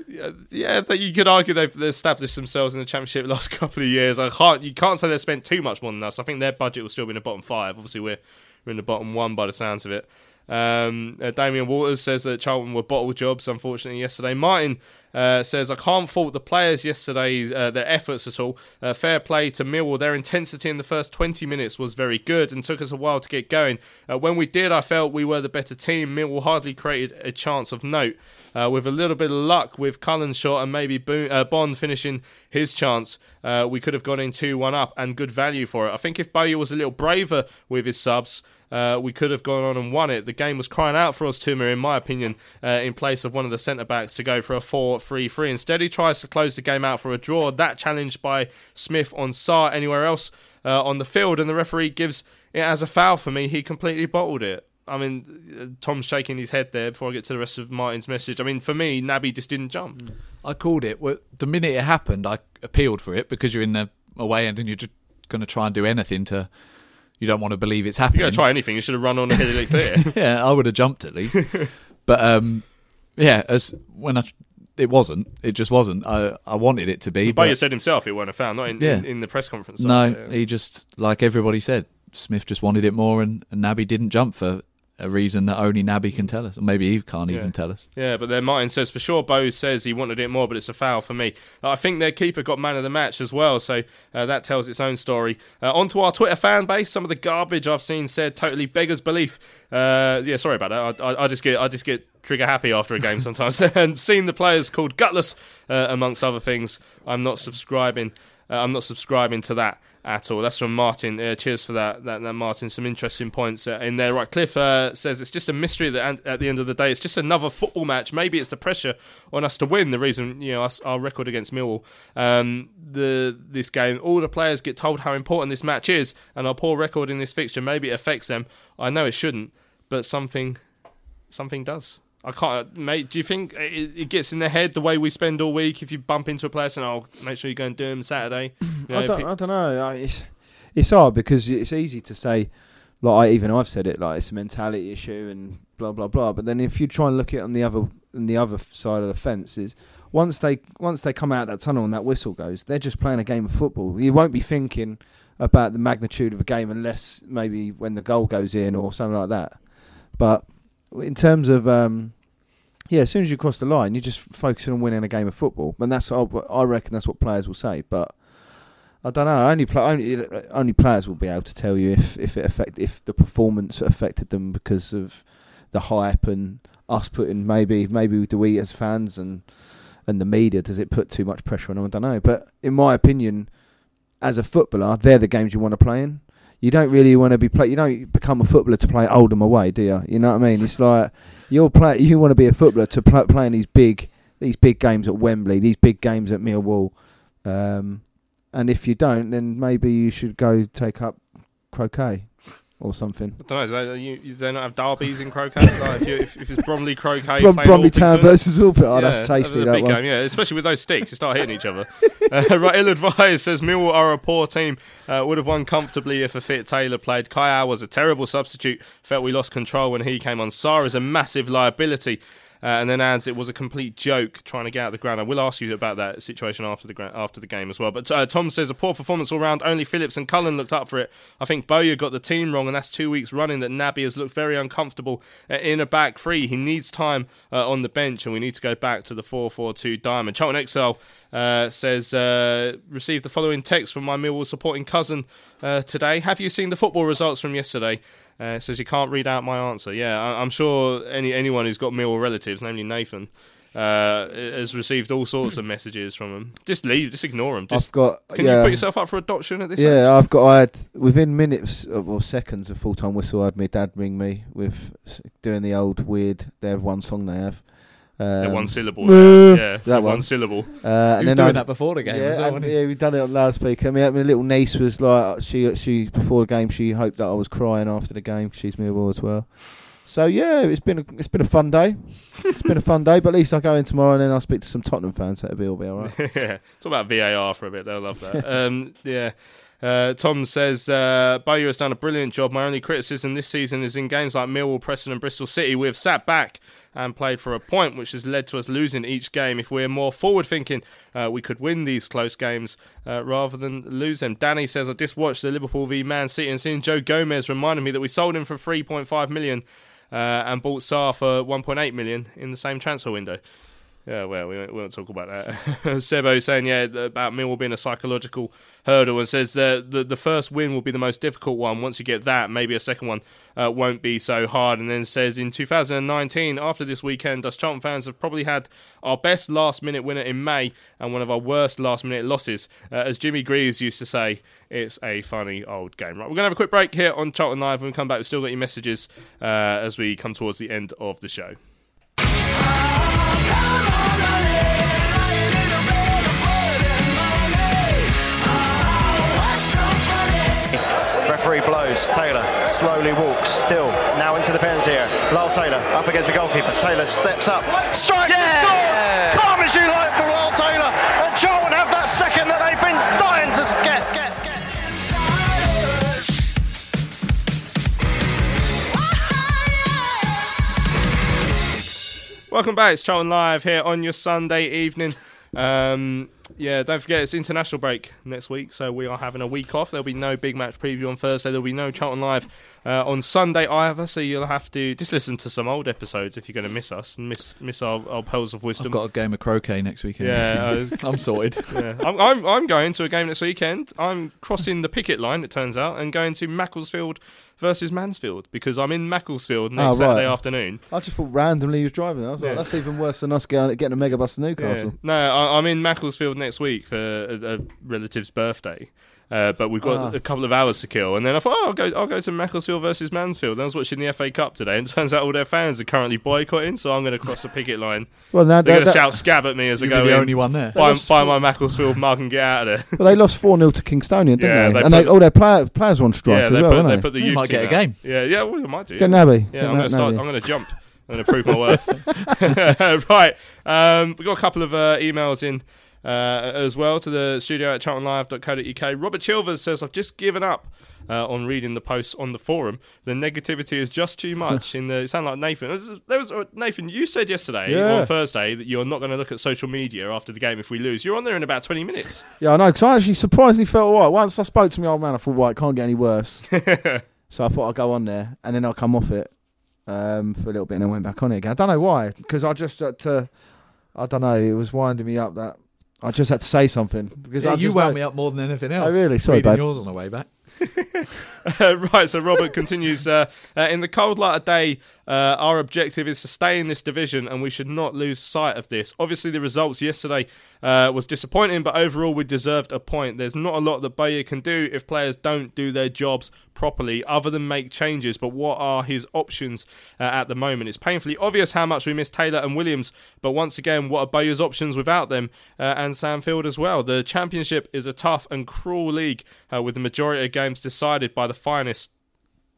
yeah, yeah, you could argue they've established themselves in the championship the last *laughs* couple of years. I can't, you can't say they've spent too much more than us. I think their budget will still be in the bottom five. Obviously, we're we're in the bottom one by the sounds of it. Um, uh, Damien Waters says that Charlton were bottle jobs, unfortunately, yesterday. Martin uh, says, I can't fault the players yesterday, uh, their efforts at all. Uh, fair play to Millwall. Their intensity in the first 20 minutes was very good and took us a while to get going. Uh, when we did, I felt we were the better team. Millwall hardly created a chance of note. Uh, with a little bit of luck with Cullen's shot and maybe Bo- Bonne finishing his chance, we could have gone in 2 1 up and good value for it. I think if Bowyer was a little braver with his subs, uh, we could have gone on and won it. The game was crying out for us, Tuma, in my opinion, uh, in place of one of the centre backs to go for a 4 3 3. Instead, he tries to close the game out for a draw. That challenged by Smith on Sarr anywhere else uh, on the field, and the referee gives it as a foul for me. He completely bottled it. I mean, uh, Tom's shaking his head there before I get to the rest of Martin's message. I mean, for me, Naby just didn't jump. I called it. Well, the minute it happened, I appealed for it because you're in the away end and you're just going to try and do anything to. You don't want to believe it's happening. You happening. got to try anything. You should have run on hit it clear. *laughs* yeah, I would have jumped at least. *laughs* but um, yeah, as when I, it wasn't. It just wasn't. I I wanted it to be. Bowyer but said himself it weren't a foul, not in, Yeah. in, in the press conference. no, Yeah. he just like everybody said. Smith just wanted it more, and, and Naby didn't jump for a reason that only Naby can tell us, or maybe Eve can't Yeah. even tell us. Yeah, but then Martin says for sure. Bose says he wanted it more, but it's a foul for me. I think their keeper got man of the match as well, so uh, that tells its own story. Uh, on to our Twitter fan base. Some of the garbage I've seen said totally beggars belief. Uh, yeah, sorry about that. I, I, I just get I just get trigger happy after a game *laughs* sometimes, *laughs* and seeing the players called gutless uh, amongst other things. I'm not subscribing. Uh, I'm not subscribing to that at all. That's from Martin. Uh, cheers for that, that, that, Martin. Some interesting points uh, in there. Right, Cliff uh, says it's just a mystery that at the end of the day, it's just another football match. Maybe it's the pressure on us to win. The reason, you know, us, our record against Millwall, um, the this game, all the players get told how important this match is, and our poor record in this fixture maybe it affects them. I know it shouldn't, but something, something does. I can't, mate. Do you think it, it gets in their head the way we spend all week? If you bump into a player and I'll oh, make sure you go and do him Saturday. *clears throat* You know, I don't, I don't know. It's it's hard because it's easy to say, like I, even I've said it, like it's a mentality issue and blah blah blah. But then if you try and look at it on the other on the other side of the fence, is once they once they come out that tunnel and that whistle goes, they're just playing a game of football. You won't be thinking about the magnitude of a game unless maybe when the goal goes in or something like that. But in terms of um, yeah, as soon as you cross the line, you're just focusing on winning a game of football, and that's I reckon that's what players will say. But I don't know. Only only only players will be able to tell you if if it affect if the performance affected them because of the hype and us putting maybe maybe do we as fans and and the media does it put too much pressure on them? I don't know. But in my opinion, as a footballer, they're the games you want to play in. You don't really want to be play. You don't become a footballer to play Oldham away, do you? You know what I mean? It's like you're play. You want to be a footballer to play, play in these big these big games at Wembley, these big games at Millwall. Um, and if you don't, then maybe you should go take up croquet or something. I don't know. Do they, you, you, they not have derbies in croquet? like if, you, if, if it's Bromley croquet, Brom- Bromley Orpington, Town versus Orpington. Oh, that's yeah, tasty, A that big one. game, yeah. Especially with those sticks, you start hitting each other. *laughs* uh, right, ill advised says Millwall are a poor team. Uh, would have won comfortably if a fit Taylor played. Kaya was a terrible substitute. Felt we lost control when he came on. Sarr is a massive liability. Uh, and then adds it was a complete joke trying to get out of the ground. I will ask you about that situation after the gra- after the game as well. But uh, Tom says a poor performance all round. Only Phillips and Cullen looked up for it. I think Bowyer got the team wrong, and that's two weeks running that Naby has looked very uncomfortable uh, in a back three. He needs time uh, on the bench, and we need to go back to the four-four-two diamond. Charlton Excel uh, says uh, received the following text from my Millwall supporting cousin today. Have you seen the football results from yesterday? Uh, says you can't read out my answer. Yeah, I- I'm sure any anyone who's got Millwall relatives, namely Nathan, uh, has received all sorts of messages from them. Just leave, just ignore them. Just I've got can yeah, you put yourself up for adoption at this? yeah. age? I've got. I had within minutes or seconds of full time whistle. I had my dad ring me with doing the old weird. They have one song they have. They're Um, one syllable. "Meh," yeah, that one. one syllable. Uh, He and was then doing I, that before the game Yeah, as well, and- yeah, we done it on loudspeaker. I mean, my little niece was like, she she before the game, she hoped that I was crying after the game 'cause she's Millwall as well. So yeah, it's been a, it's been a fun day. it's been a fun day, but at least I go in tomorrow and then I'll speak to some Tottenham fans. That'll be all be all right. *laughs* yeah, talk about VAR for a bit. They'll love that. *laughs* um, yeah. Uh, Tom says uh, has done a brilliant job. My only criticism this season is in games like Millwall, Preston, and Bristol City. We have sat back and played for a point, which has led to us losing each game. If we're more forward thinking, uh, we could win these close games uh, rather than lose them. Danny says I just watched the Liverpool v Man City and seeing Joe Gomez reminded me that we sold him for 3.5 million uh, and bought Sarr for 1.8 million in the same transfer window. Yeah, well, we won't, we won't talk about that. *laughs* Sebo saying, yeah, about Millwall being a psychological hurdle and says the, the the first win will be the most difficult one. Once you get that, maybe a second one uh, won't be so hard. And then says in 2019, after this weekend, us Charlton fans have probably had our best last minute winner in May and one of our worst last minute losses. Uh, as Jimmy Greaves used to say, it's a funny old game. Right, we're going to have a quick break here on Charlton Live. When we come back, we've still got your messages uh, as we come towards the end of the show. Referee blows. Taylor slowly walks. Still now into the penalty area. Lyle Taylor up against the goalkeeper. Taylor steps up, strikes, and scores. Calm as you like from Lyle Taylor. And Charlton have that second that they've been dying to get. get, get. Welcome back. It's Charlton Live here on your Sunday evening. Um, Yeah, don't forget it's international break next week, so we are having a week off. There'll be no big match preview on Thursday. There'll be no Charlton Live uh, on Sunday either. So you'll have to just listen to some old episodes if you're going to miss us and miss miss our, our pearls of wisdom. I've got a game of croquet next weekend. Yeah, *laughs* I'm sorted. yeah. I'm, I'm I'm going to a game next weekend. I'm crossing the picket line. It turns out, and going to Macclesfield versus Mansfield because I'm in Macclesfield ah, next Oh, right. Saturday afternoon. I just thought randomly he was driving. I was Yeah. like, that's even worse than us getting, getting a mega bus to Yeah. Newcastle. No, I, I'm in Macclesfield next week for a, a relative's birthday. Uh, but we've got Ah. a couple of hours to kill, and then I thought, oh, I'll go, I'll go to Macclesfield versus Mansfield. And I was watching the FA Cup today, and it turns out all their fans are currently boycotting. So I'm going to cross the picket line. *laughs* Well, now They're going to shout "scab" at me as I go be the in. only one there. Buy, buy my Macclesfield mug and get out of there. Well, they lost 4 0 to Kingstonian, didn't *laughs* Yeah, they? they and put- they, all their player, players were on strike yeah, as they well, put, weren't they they? put the You youth might get team a game. Yeah, yeah, well, we might do. Get yeah. Naby. Yeah, Get I'm going to start. I'm going to jump. I'm going to prove my worth. *laughs* right. Um, we've got a couple of uh, emails in uh, as well to the studio at charltonlive.co.uk. Robert Chilvers says, I've just given up uh, on reading the posts on the forum. The negativity is just too much. *laughs* in the It sounded like Nathan. There was, uh, Nathan, you said yesterday Yeah. on Thursday that you're not going to look at social media after the game if we lose. You're on there in about 20 minutes. *laughs* Yeah, I know, because I actually surprisingly felt all right. Once I spoke to my old man, I thought, right, it can't get any worse. *laughs* so I thought I'd go on there, and then I'll come off it um, for a little bit, and then went back on it again. I don't know why, because I just had to, I don't know, it was winding me up that I just had to say something. Because Yeah, I you wound know- me up more than anything else. Oh, really? Sorry, babe. yours on the way back. *laughs* right, so Robert continues uh, uh, In the cold light of day, uh, our objective is to stay in this division and we should not lose sight of this. Obviously, the results yesterday uh, was disappointing, but overall, we deserved a point. There's not a lot that Bowyer can do if players don't do their jobs properly, other than make changes. But what are his options uh, at the moment? It's painfully obvious how much we miss Taylor and Williams, but once again, what are Bowyer's options without them uh, and Sam Field as well? The Championship is a tough and cruel league uh, with the majority of games decided by the finest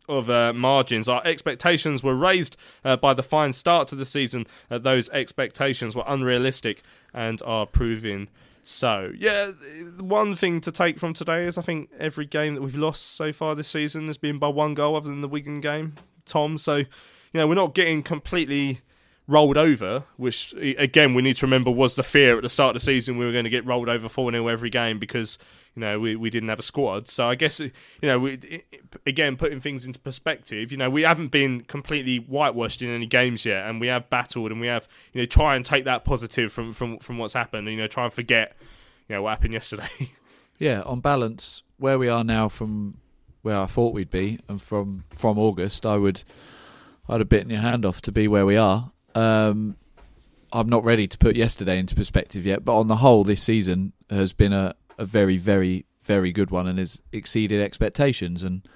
of uh, margins. Our expectations were raised uh, by the fine start to the season. Uh, those expectations were unrealistic and are proving so. Yeah, one thing to take from today is I think every game that we've lost so far this season has been by one goal, other than the Wigan game, Tom. So, you know, we're not getting completely rolled over, which again we need to remember was the fear at the start of the season we were going to get rolled over 4 0 every game because you know we, we didn't have a squad. So I guess you know we i- again putting things into perspective, you know we haven't been completely whitewashed in any games yet, and we have battled and we have you know try and take that positive from from from what's happened, and, you know try and forget you know what happened yesterday. *laughs* Yeah, on balance, where we are now from where I thought we'd be, and from from August, I would I'd have bitten your hand off to be where we are. Um, I'm not ready to put yesterday into perspective yet, but on the whole, this season has been a, a very, very, very good one and has exceeded expectations. And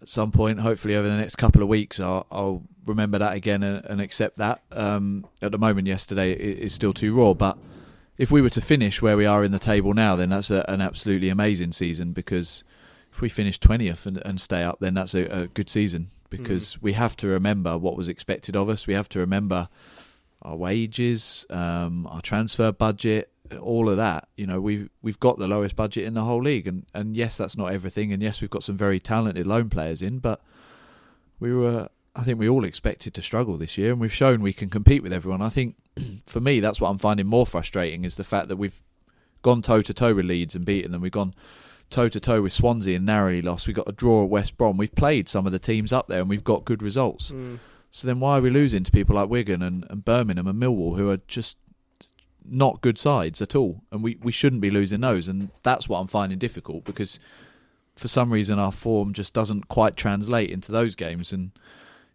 at some point, hopefully over the next couple of weeks, I'll, I'll remember that again and, and accept that. Um, at the moment, yesterday it is still too raw, but if we were to finish where we are in the table now, then that's a, an absolutely amazing season because if we finish 20th and, and stay up, then that's a, a good season because we have to remember what was expected of us. We have to remember our wages, um, our transfer budget, all of that. You know, we've we've got the lowest budget in the whole league, and and yes, that's not everything, and yes, we've got some very talented loan players in, but we were. I think we all expected to struggle this year, and we've shown we can compete with everyone. I think, *clears throat* for me, that's what I'm finding more frustrating is the fact that we've gone toe to toe with Leeds and beaten them. We've gone toe to toe with Swansea and narrowly lost. We got a draw at West Brom. We've played some of the teams up there, and we've got good results. Mm. So then, why are we losing to people like Wigan and, and Birmingham and Millwall, who are just not good sides at all? And we, we shouldn't be losing those. And that's what I'm finding difficult because for some reason our form just doesn't quite translate into those games. And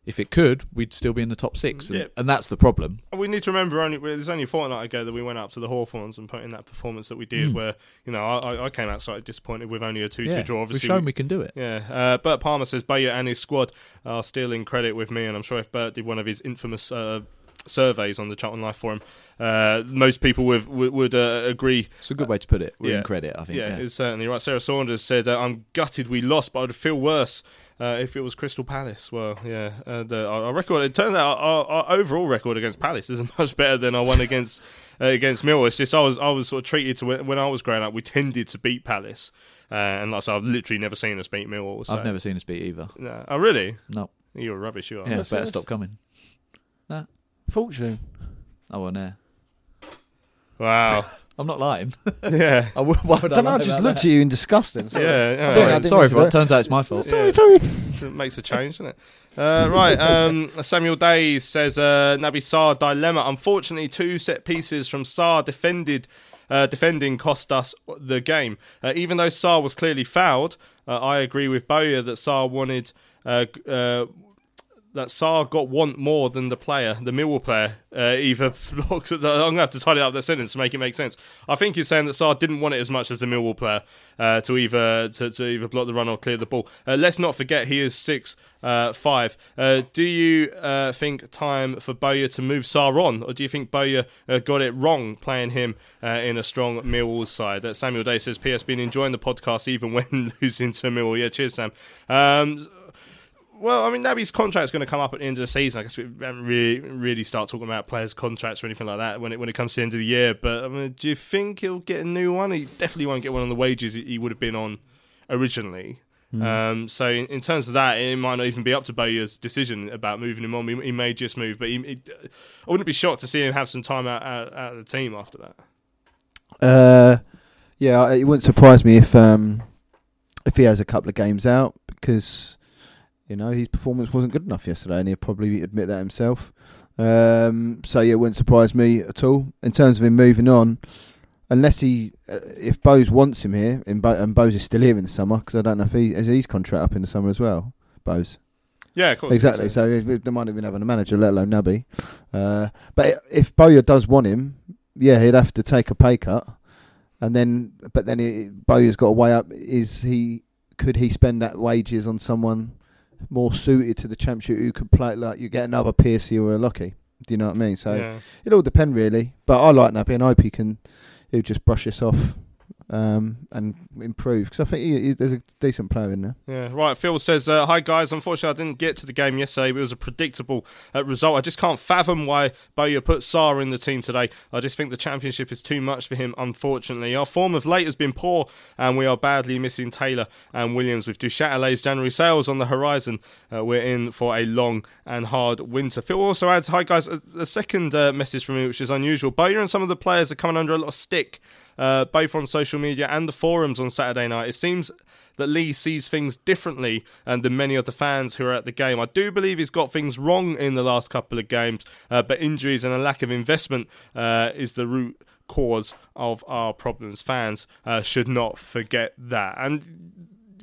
if it could, we'd still be in the top six. And, Yeah. and that's the problem. we need to remember only there's only a fortnight ago that we went up to the Hawthorns and put in that performance that we did, where you know I, I came out slightly disappointed with only a two-two Yeah, draw. Obviously, we've shown we can do it. Yeah, uh, Bert Palmer says Bowyer and his squad are stealing credit with me, and I'm sure if Bert did one of his infamous uh, surveys on the Charlton Life forum, uh, most people would would, uh, agree. It's a good way to put it. We're Yeah. in credit, I think. Yeah, Yeah, it's certainly right. Sarah Saunders said, uh, "I'm gutted we lost, but I'd feel worse." Uh, if it was Crystal Palace, well, yeah, uh, the, our, record. It turns out our, our overall record against Palace is *laughs* much better than our one against *laughs* uh, against Millwall. It's just I was I was sort of treated to when, I was growing up, we tended to beat Palace, uh, and like I said, I've literally never seen us beat Millwall. So. I've never seen us beat either. No. Oh, really? No. You're rubbish. You are. Yeah, better stop coming. Fortune. I wasn't there. Wow. *laughs* I'm not lying. *laughs* Yeah. *laughs* I would, why would I, don't know. I lie just about looked that? at you in disgust. Then. Sorry. Yeah, yeah. Sorry, I Right. didn't Sorry, mean to do Rod. that. Turns out it's my fault. Sorry, sorry. It makes a change, doesn't it? Uh, right, um, Samuel Days says uh, Naby Sarr dilemma. Unfortunately, two set pieces from Sarr defended. Uh, defending cost us the game. Uh, even though Sarr was clearly fouled, uh, I agree with Bowyer that Sarr wanted uh, g- uh, that Sarr got want more than the player, the Millwall player, uh, either. *laughs* I'm going to have to tidy up that sentence to make it make sense. I think he's saying that Sarr didn't want it as much as the Millwall player uh, to either to, to either block the run or clear the ball. Uh, let's not forget he is six uh, five. Uh, do you uh, think time for Bowyer to move Sarr on, or do you think Bowyer got it wrong playing him in a strong Millwall side? Uh, Samuel Day says, "P.S. Been enjoying the podcast even when *laughs* losing to Millwall." Yeah, cheers, Sam. Um, well, I mean, Naby's contract's going to come up at the end of the season. I guess we haven't really, really start talking about players' contracts or anything like that when it when it comes to the end of the year. But I mean, do you think he'll get a new one? He definitely won't get one on the wages he would have been on originally. Um, so in, in terms of that, it might not even be up to Bowyer's decision about moving him on. He, he may just move, but he, he- I wouldn't be shocked to see him have some time out, out, out of the team after that. Uh, yeah, it wouldn't surprise me if um, if he has a couple of games out because you know his performance wasn't good enough yesterday, and he'll probably admit that himself. Um, so yeah, it wouldn't surprise me at all in terms of him moving on, unless he uh, if Bose wants him here, and, Bo- and Bose is still here in the summer because I don't know if he has his contract up in the summer as well. Bose. Yeah, of course. Exactly. So they might even have a manager, let alone Naby. Uh, but if Bowyer does want him, yeah, he'd have to take a pay cut, and then, but then Bowyer's got a way up: is he could he spend that wages on someone more suited to the championship who could play like you get another Piercy or a Lockie. Do you know what I mean? So Yeah. it all depend really. But I like Naby, and I hope he can. He'll just brush this off um, and improve because I think he, he, there's a decent player in there. Yeah, right. Phil says, uh, "Hi guys. Unfortunately, I didn't get to the game yesterday. It was a predictable uh, result. I just can't fathom why Bowyer put Sarr in the team today. I just think the championship is too much for him. Unfortunately, our form of late has been poor, and we are badly missing Taylor and Williams. With Duchatelet's January sales on the horizon, uh, we're in for a long and hard winter." Phil also adds, "Hi guys. A, a second uh, message from me, which is unusual. Bowyer and some of the players are coming under a lot of stick." Uh, both on social media and the forums on Saturday night. It seems that Lee sees things differently um, than many of the fans who are at the game. I do believe he's got things wrong in the last couple of games, uh, but injuries and a lack of investment uh, is the root cause of our problems. Fans uh, should not forget that. And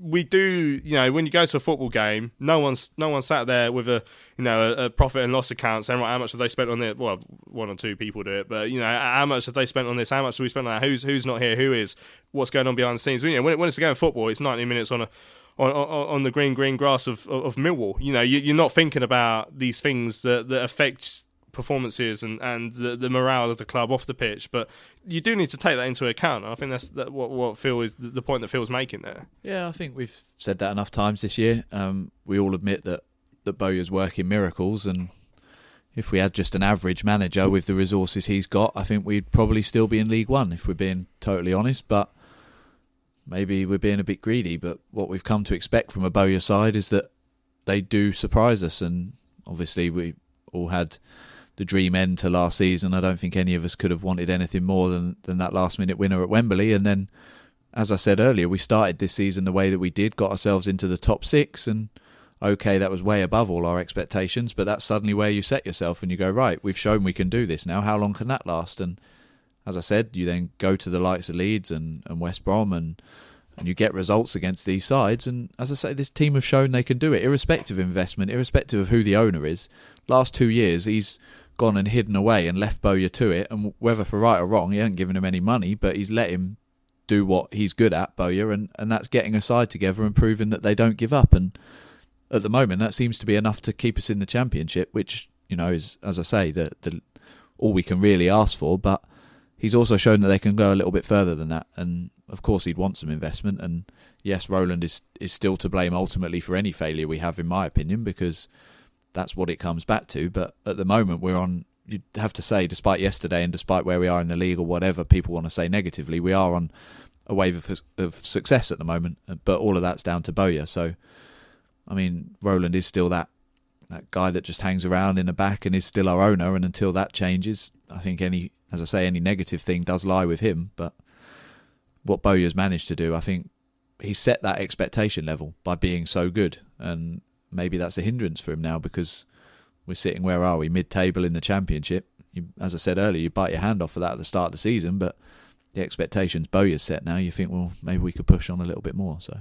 we do, you know, when you go to a football game, no one's no one sat there with a, you know, a, a profit and loss account saying, right, how much have they spent on it? Well, one or two people do it, but you know, how much have they spent on this? How much do we spend on that? Who's who's not here? Who is? What's going on behind the scenes? You know, when, when it's a game of football, it's 90 minutes on a on, on, on the green green grass of of, of Millwall. You know, you, you're not thinking about these things that that affect performances and, and the, the morale of the club off the pitch, but you do need to take that into account. I think that's that, what what Phil is the point that Phil's making there. Yeah, I think we've said that enough times this year. Um, we all admit that that Bowyer's working miracles, and if we had just an average manager with the resources he's got, I think we'd probably still be in League One if we're being totally honest. But maybe we're being a bit greedy. But what we've come to expect from a Bowyer side is that they do surprise us, and obviously we all had the dream end to last season. I don't think any of us could have wanted anything more than than that last minute winner at Wembley, and then. As I said earlier, we started this season the way that we did, got ourselves into the top six, and okay, that was way above all our expectations, but that's suddenly where you set yourself and you go, right, we've shown we can do this now. How long can that last? And as I said, you then go to the likes of Leeds and, and West Brom and, and you get results against these sides. And as I say, this team have shown they can do it, irrespective of investment, irrespective of who the owner is. Last two years, he's gone and hidden away and left Bowyer to it. And whether for right or wrong, he hasn't given him any money, but he's let him do what he's good at, Bowyer, and, and that's getting a side together and proving that they don't give up. And at the moment, that seems to be enough to keep us in the championship, which you know is, as I say, the the all we can really ask for. But he's also shown that they can go a little bit further than that, and of course, he'd want some investment. And yes, Roland is is still to blame ultimately for any failure we have, in my opinion, because that's what it comes back to. But at the moment, we're on. You'd have to say, despite yesterday and despite where we are in the league or whatever people want to say negatively, we are on a wave of, of success at the moment. Uh, but all of that's down to Bowyer. So I mean, Roland is still that that guy that just hangs around in the back and is still our owner. And until that changes, I think any, as I say, any negative thing does lie with him. But what Bowyer's managed to do, I think he set that expectation level by being so good, and maybe that's a hindrance for him now because we're sitting where are we mid-table in the championship. You, as I said earlier, you bite your hand off for that at the start of the season, but the expectations Bowyer's set now, you think, well, maybe we could push on a little bit more. So.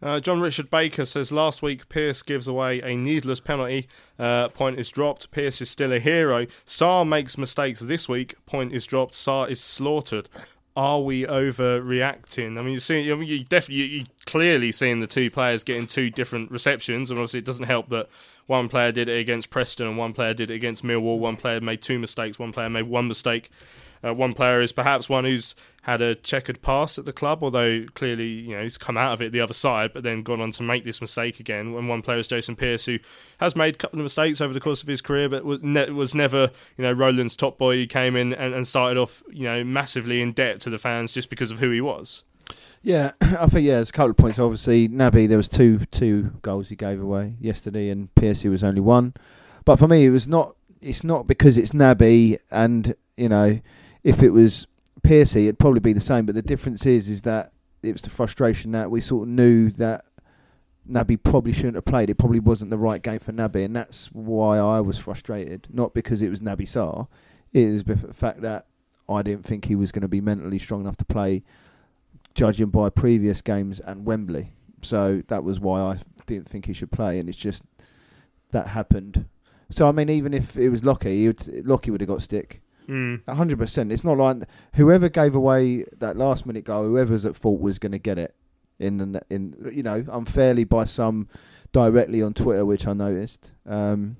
Uh, John Richard Baker says last week Pearce gives away a needless penalty. Uh, point is dropped. Pearce is still a hero. Sarr makes mistakes this week. Point is dropped. Sarr is slaughtered. Are we overreacting? I mean, you see, you definitely, you clearly seeing the two players getting two different receptions, and obviously it doesn't help that one player did it against Preston and one player did it against Millwall. One player made two mistakes. One player made one mistake. Uh, one player is perhaps one who's had a checkered past at the club, although clearly you know he's come out of it the other side, but then gone on to make this mistake again. And one player is Jason Pearce, who has made a couple of mistakes over the course of his career, but was, ne- was never you know Roland's top boy. He came in and, and started off you know massively in debt to the fans just because of who he was. Yeah, *clears throat* I think yeah, there's a couple of points. Obviously, Naby there was two two goals he gave away yesterday, and Piercy was only one. But for me, it was not. It's not because it's Naby, and you know, if it was Piercy, it'd probably be the same. But the difference is, is that it was the frustration that we sort of knew that Naby probably shouldn't have played. It probably wasn't the right game for Naby, and that's why I was frustrated. Not because it was Naby Sarr, it is the fact that I didn't think he was going to be mentally strong enough to play, judging by previous games and Wembley. So that was why I didn't think he should play, and it's just that happened. So I mean, even if it was Lockie, would, Lockie would have got stick. Mm. hundred percent. It's not like whoever gave away that last minute goal, whoever's at fault was going to get it in the in you know unfairly by some directly on Twitter, which I noticed. Um,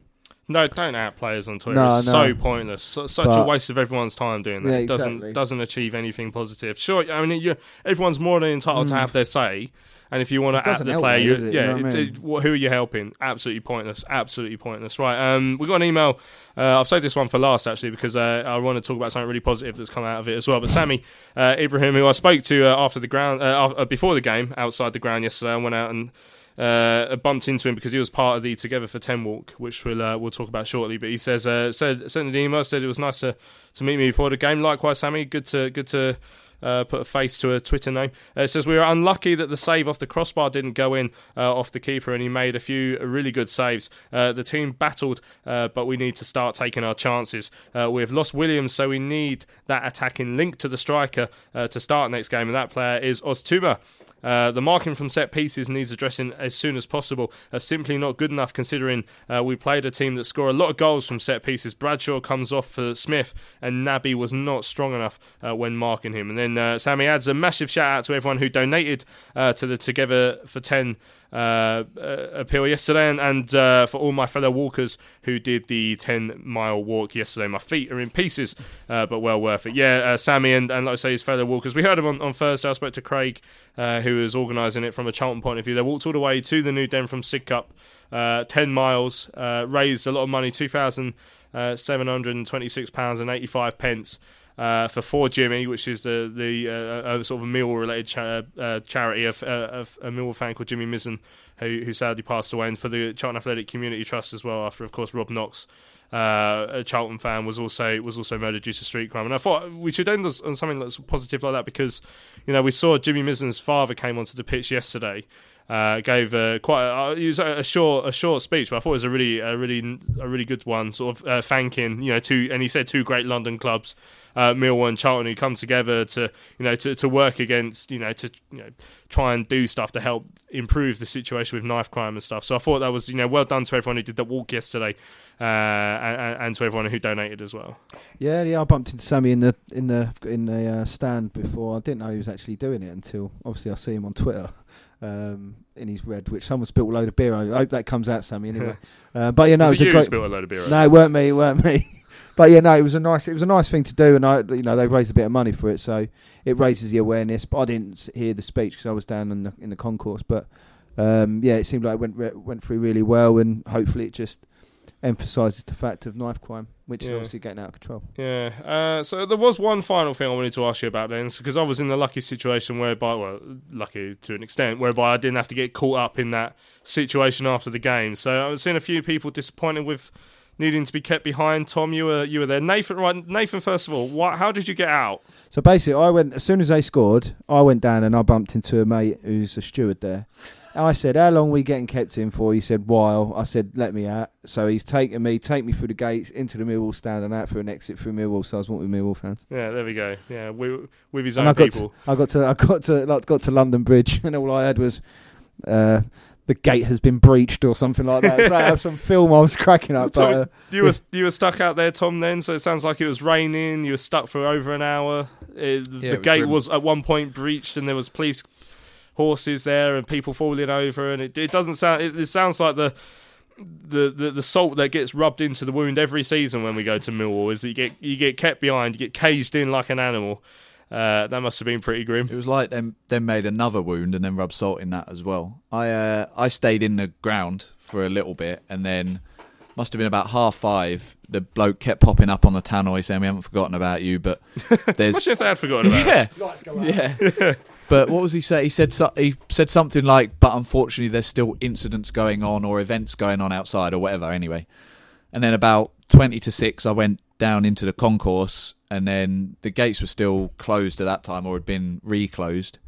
no, don't out players on Twitter. No, it's no. so pointless. So, such But- a waste of everyone's time doing that. Yeah, It doesn't doesn't achieve anything positive. Sure, I mean, you everyone's more than entitled to Mm. have their say. And if you want to at the player, you, it? You yeah, know what I mean? it- wh- who are you helping? Absolutely pointless. Absolutely pointless. Right. Um, we got an email. Uh, I've saved this one for last actually because uh, I want to talk about something really positive that's come out of it as well. But Sammy uh, Ibrahim, who I spoke to uh, after the ground, uh, uh, before the game, outside the ground yesterday, I went out and uh, bumped into him because he was part of the Together for Ten walk, which we'll uh, we'll talk about shortly. But he says uh, said sent an email, said it was nice to, to meet me before the game. Likewise, Sammy, good to good to. Uh, put a face to a Twitter name. Uh, it says we were unlucky that the save off the crossbar didn't go in uh, off the keeper, and he made a few really good saves. Uh, the team battled, uh, but we need to start taking our chances. Uh, we've lost Williams, so we need that attacking link to the striker to start next game, and that player is Oztumer. Uh, the marking from set pieces needs addressing as soon as possible. Uh, simply not good enough considering uh, we played a team that score a lot of goals from set pieces. Bradshaw comes off for Smith, and Naby was not strong enough uh, when marking him. And then uh, Sammy adds a massive shout out to everyone who donated uh, to the Together for 10 uh, uh, appeal yesterday, and, and uh, for all my fellow walkers who did the 10 mile walk yesterday. My feet are in pieces, uh, but well worth it. Yeah, uh, Sammy and, and like I say, his fellow walkers. We heard him on, on Thursday. I spoke to Craig, uh, who was organising it from a Charlton point of view. They walked all the way to the New Den from Sidcup, uh, 10 miles, raised a lot of money, £2,726 and 85 pence. Uh, for For Jimmy, which is the the uh, uh, sort of a Millwall related cha- uh, charity of, uh, of a Millwall fan called Jimmy Mizzen, who who sadly passed away, and for the Charlton Athletic Community Trust as well. After, of course, Rob Knox, uh, a Charlton fan, was also was also murdered due to street crime. And I thought we should end on something that's positive like that because, you know, we saw Jimmy Mizzen's father came onto the pitch yesterday. Uh, gave uh, quite a, it was a, a short a short speech, but I thought it was a really a really a really good one. Sort of uh, thanking you know two, and he said two great London clubs, uh, Millwall and Charlton, who come together to you know to, to work against you know to you know try and do stuff to help improve the situation with knife crime and stuff. So I thought that was you know well done to everyone who did that walk yesterday, uh, and, and to everyone who donated as well. Yeah, yeah. I bumped into Sammy in the in the in the uh, stand before. I didn't know he was actually doing it until obviously I see him on Twitter um, in his red, which someone spilled a load of beer. I hope that comes out, Sammy. Anyway, *laughs* uh, but yeah, no, Was it was you a great. spilled a load of beer? No, it weren't me. It weren't *laughs* me. But yeah, no, it was a nice. It was a nice thing to do, and I, you know, they raised a bit of money for it, so it raises the awareness. But I didn't hear the speech because I was down in the in the concourse. But um, yeah, it seemed like it went re- went through really well, and hopefully it just emphasises the fact of knife crime, which is obviously getting out of control. Yeah. Uh, so there was one final thing I wanted to ask you about then, because I was in the lucky situation whereby, well, lucky to an extent, whereby I didn't have to get caught up in that situation after the game. So I was seeing a few people disappointed with needing to be kept behind. Tom, you were you were there. Nathan, right? Nathan, first of all, what? How did you get out? So basically, I went as soon as they scored. I went down and I bumped into a mate who's a steward there. And I said, "How long are we getting kept in for?" He said, "While." I said, "Let me out." So he's taken me, take me through the gates into the Millwall stand and out for an exit through Millwall. So I was with Millwall fans. Yeah, there we go. Yeah, we, with his And own I got people. to, I got to I got to like, got to London Bridge, *laughs* and all I had was. Uh, the gate has been breached, or something like that. It's like some *laughs* film I was cracking up. So But, uh, you were you were stuck out there, Tom. Then, so it sounds like it was raining. You were stuck for over an hour. Uh, it the was gate grim. was at one point breached, and there was police horses there and people falling over. And it, it doesn't sound. It, it sounds like the, the the the salt that gets rubbed into the wound every season when we go to Millwall is that you get you get kept behind, you get caged in like an animal. Uh, that must have been pretty grim. It was like them then made another wound and then rubbed salt in that as well. I uh, I stayed in the ground for a little bit and then must have been about half five. The bloke kept popping up on the tannoy saying we haven't forgotten about you, but *laughs* there's Imagine if they had forgotten about you. yeah, us. yeah. *laughs* but what was he say? He said so- he said something like, "But unfortunately, there's still incidents going on or events going on outside or whatever." Anyway, and then about twenty to six, I went down into the concourse, and then the gates were still closed at that time or had been reclosed.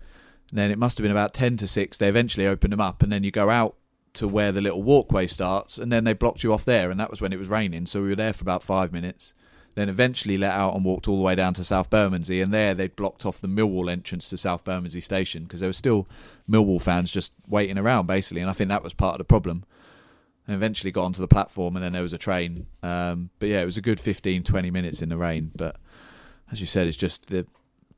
And then it must have been about ten to six. They eventually opened them up, and then you go out to where the little walkway starts, and then they blocked you off there, and that was when it was raining. So we were there for about five minutes. Then eventually let out and walked all the way down to South Bermondsey, and there they'd blocked off the Millwall entrance to South Bermondsey station because there were still Millwall fans just waiting around, basically. And I think that was part of the problem. And eventually got onto the platform, and then there was a train. Um, but yeah, it was a good 15, 20 minutes in the rain. But as you said, it's just the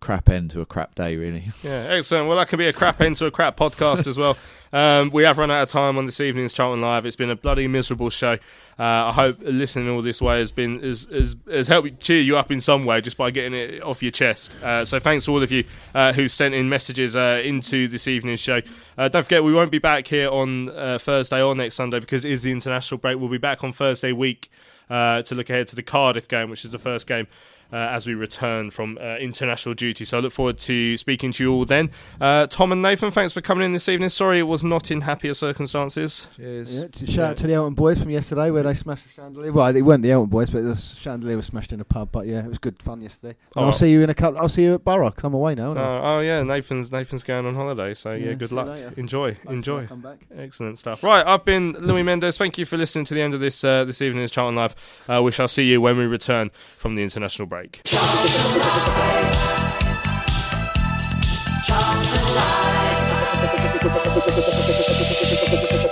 crap end to a crap day, really. *laughs* Yeah, excellent. Well, that could be a crap end to a crap podcast as well. *laughs* Um, we have run out of time on this evening's Charlton Live. It's been a bloody miserable show. Uh, I hope listening all this way has been has, has, has helped cheer you up in some way just by getting it off your chest. Uh, so thanks to all of you uh, who sent in messages uh, into this evening's show. Uh, don't forget, we won't be back here on uh, Thursday or next Sunday because it is the international break. We'll be back on Thursday week uh, to look ahead to the Cardiff game, which is the first game uh, as we return from uh, international duty. So I look forward to speaking to you all then. Uh, Tom and Nathan, thanks for coming in this evening. Sorry it was not in happier circumstances. Cheers. Yeah, to shout out to the Elton boys from yesterday where they smashed the chandelier. Well, they weren't the Elton boys, but the chandelier was smashed in a pub. But yeah, it was good fun yesterday. And Oh. I'll see you in a couple. I'll see you at Borough 'cause I'm away now. Uh, oh yeah, Nathan's Nathan's going on holiday, so yeah, Yeah, good luck. Enjoy, Hopefully enjoy. I'll come back. Excellent stuff. Right, I've been Louis Mendes. Thank you for listening to the end of this uh, this evening's Charlton Live. Uh, we shall see you when we return from the international break. Tired *laughs*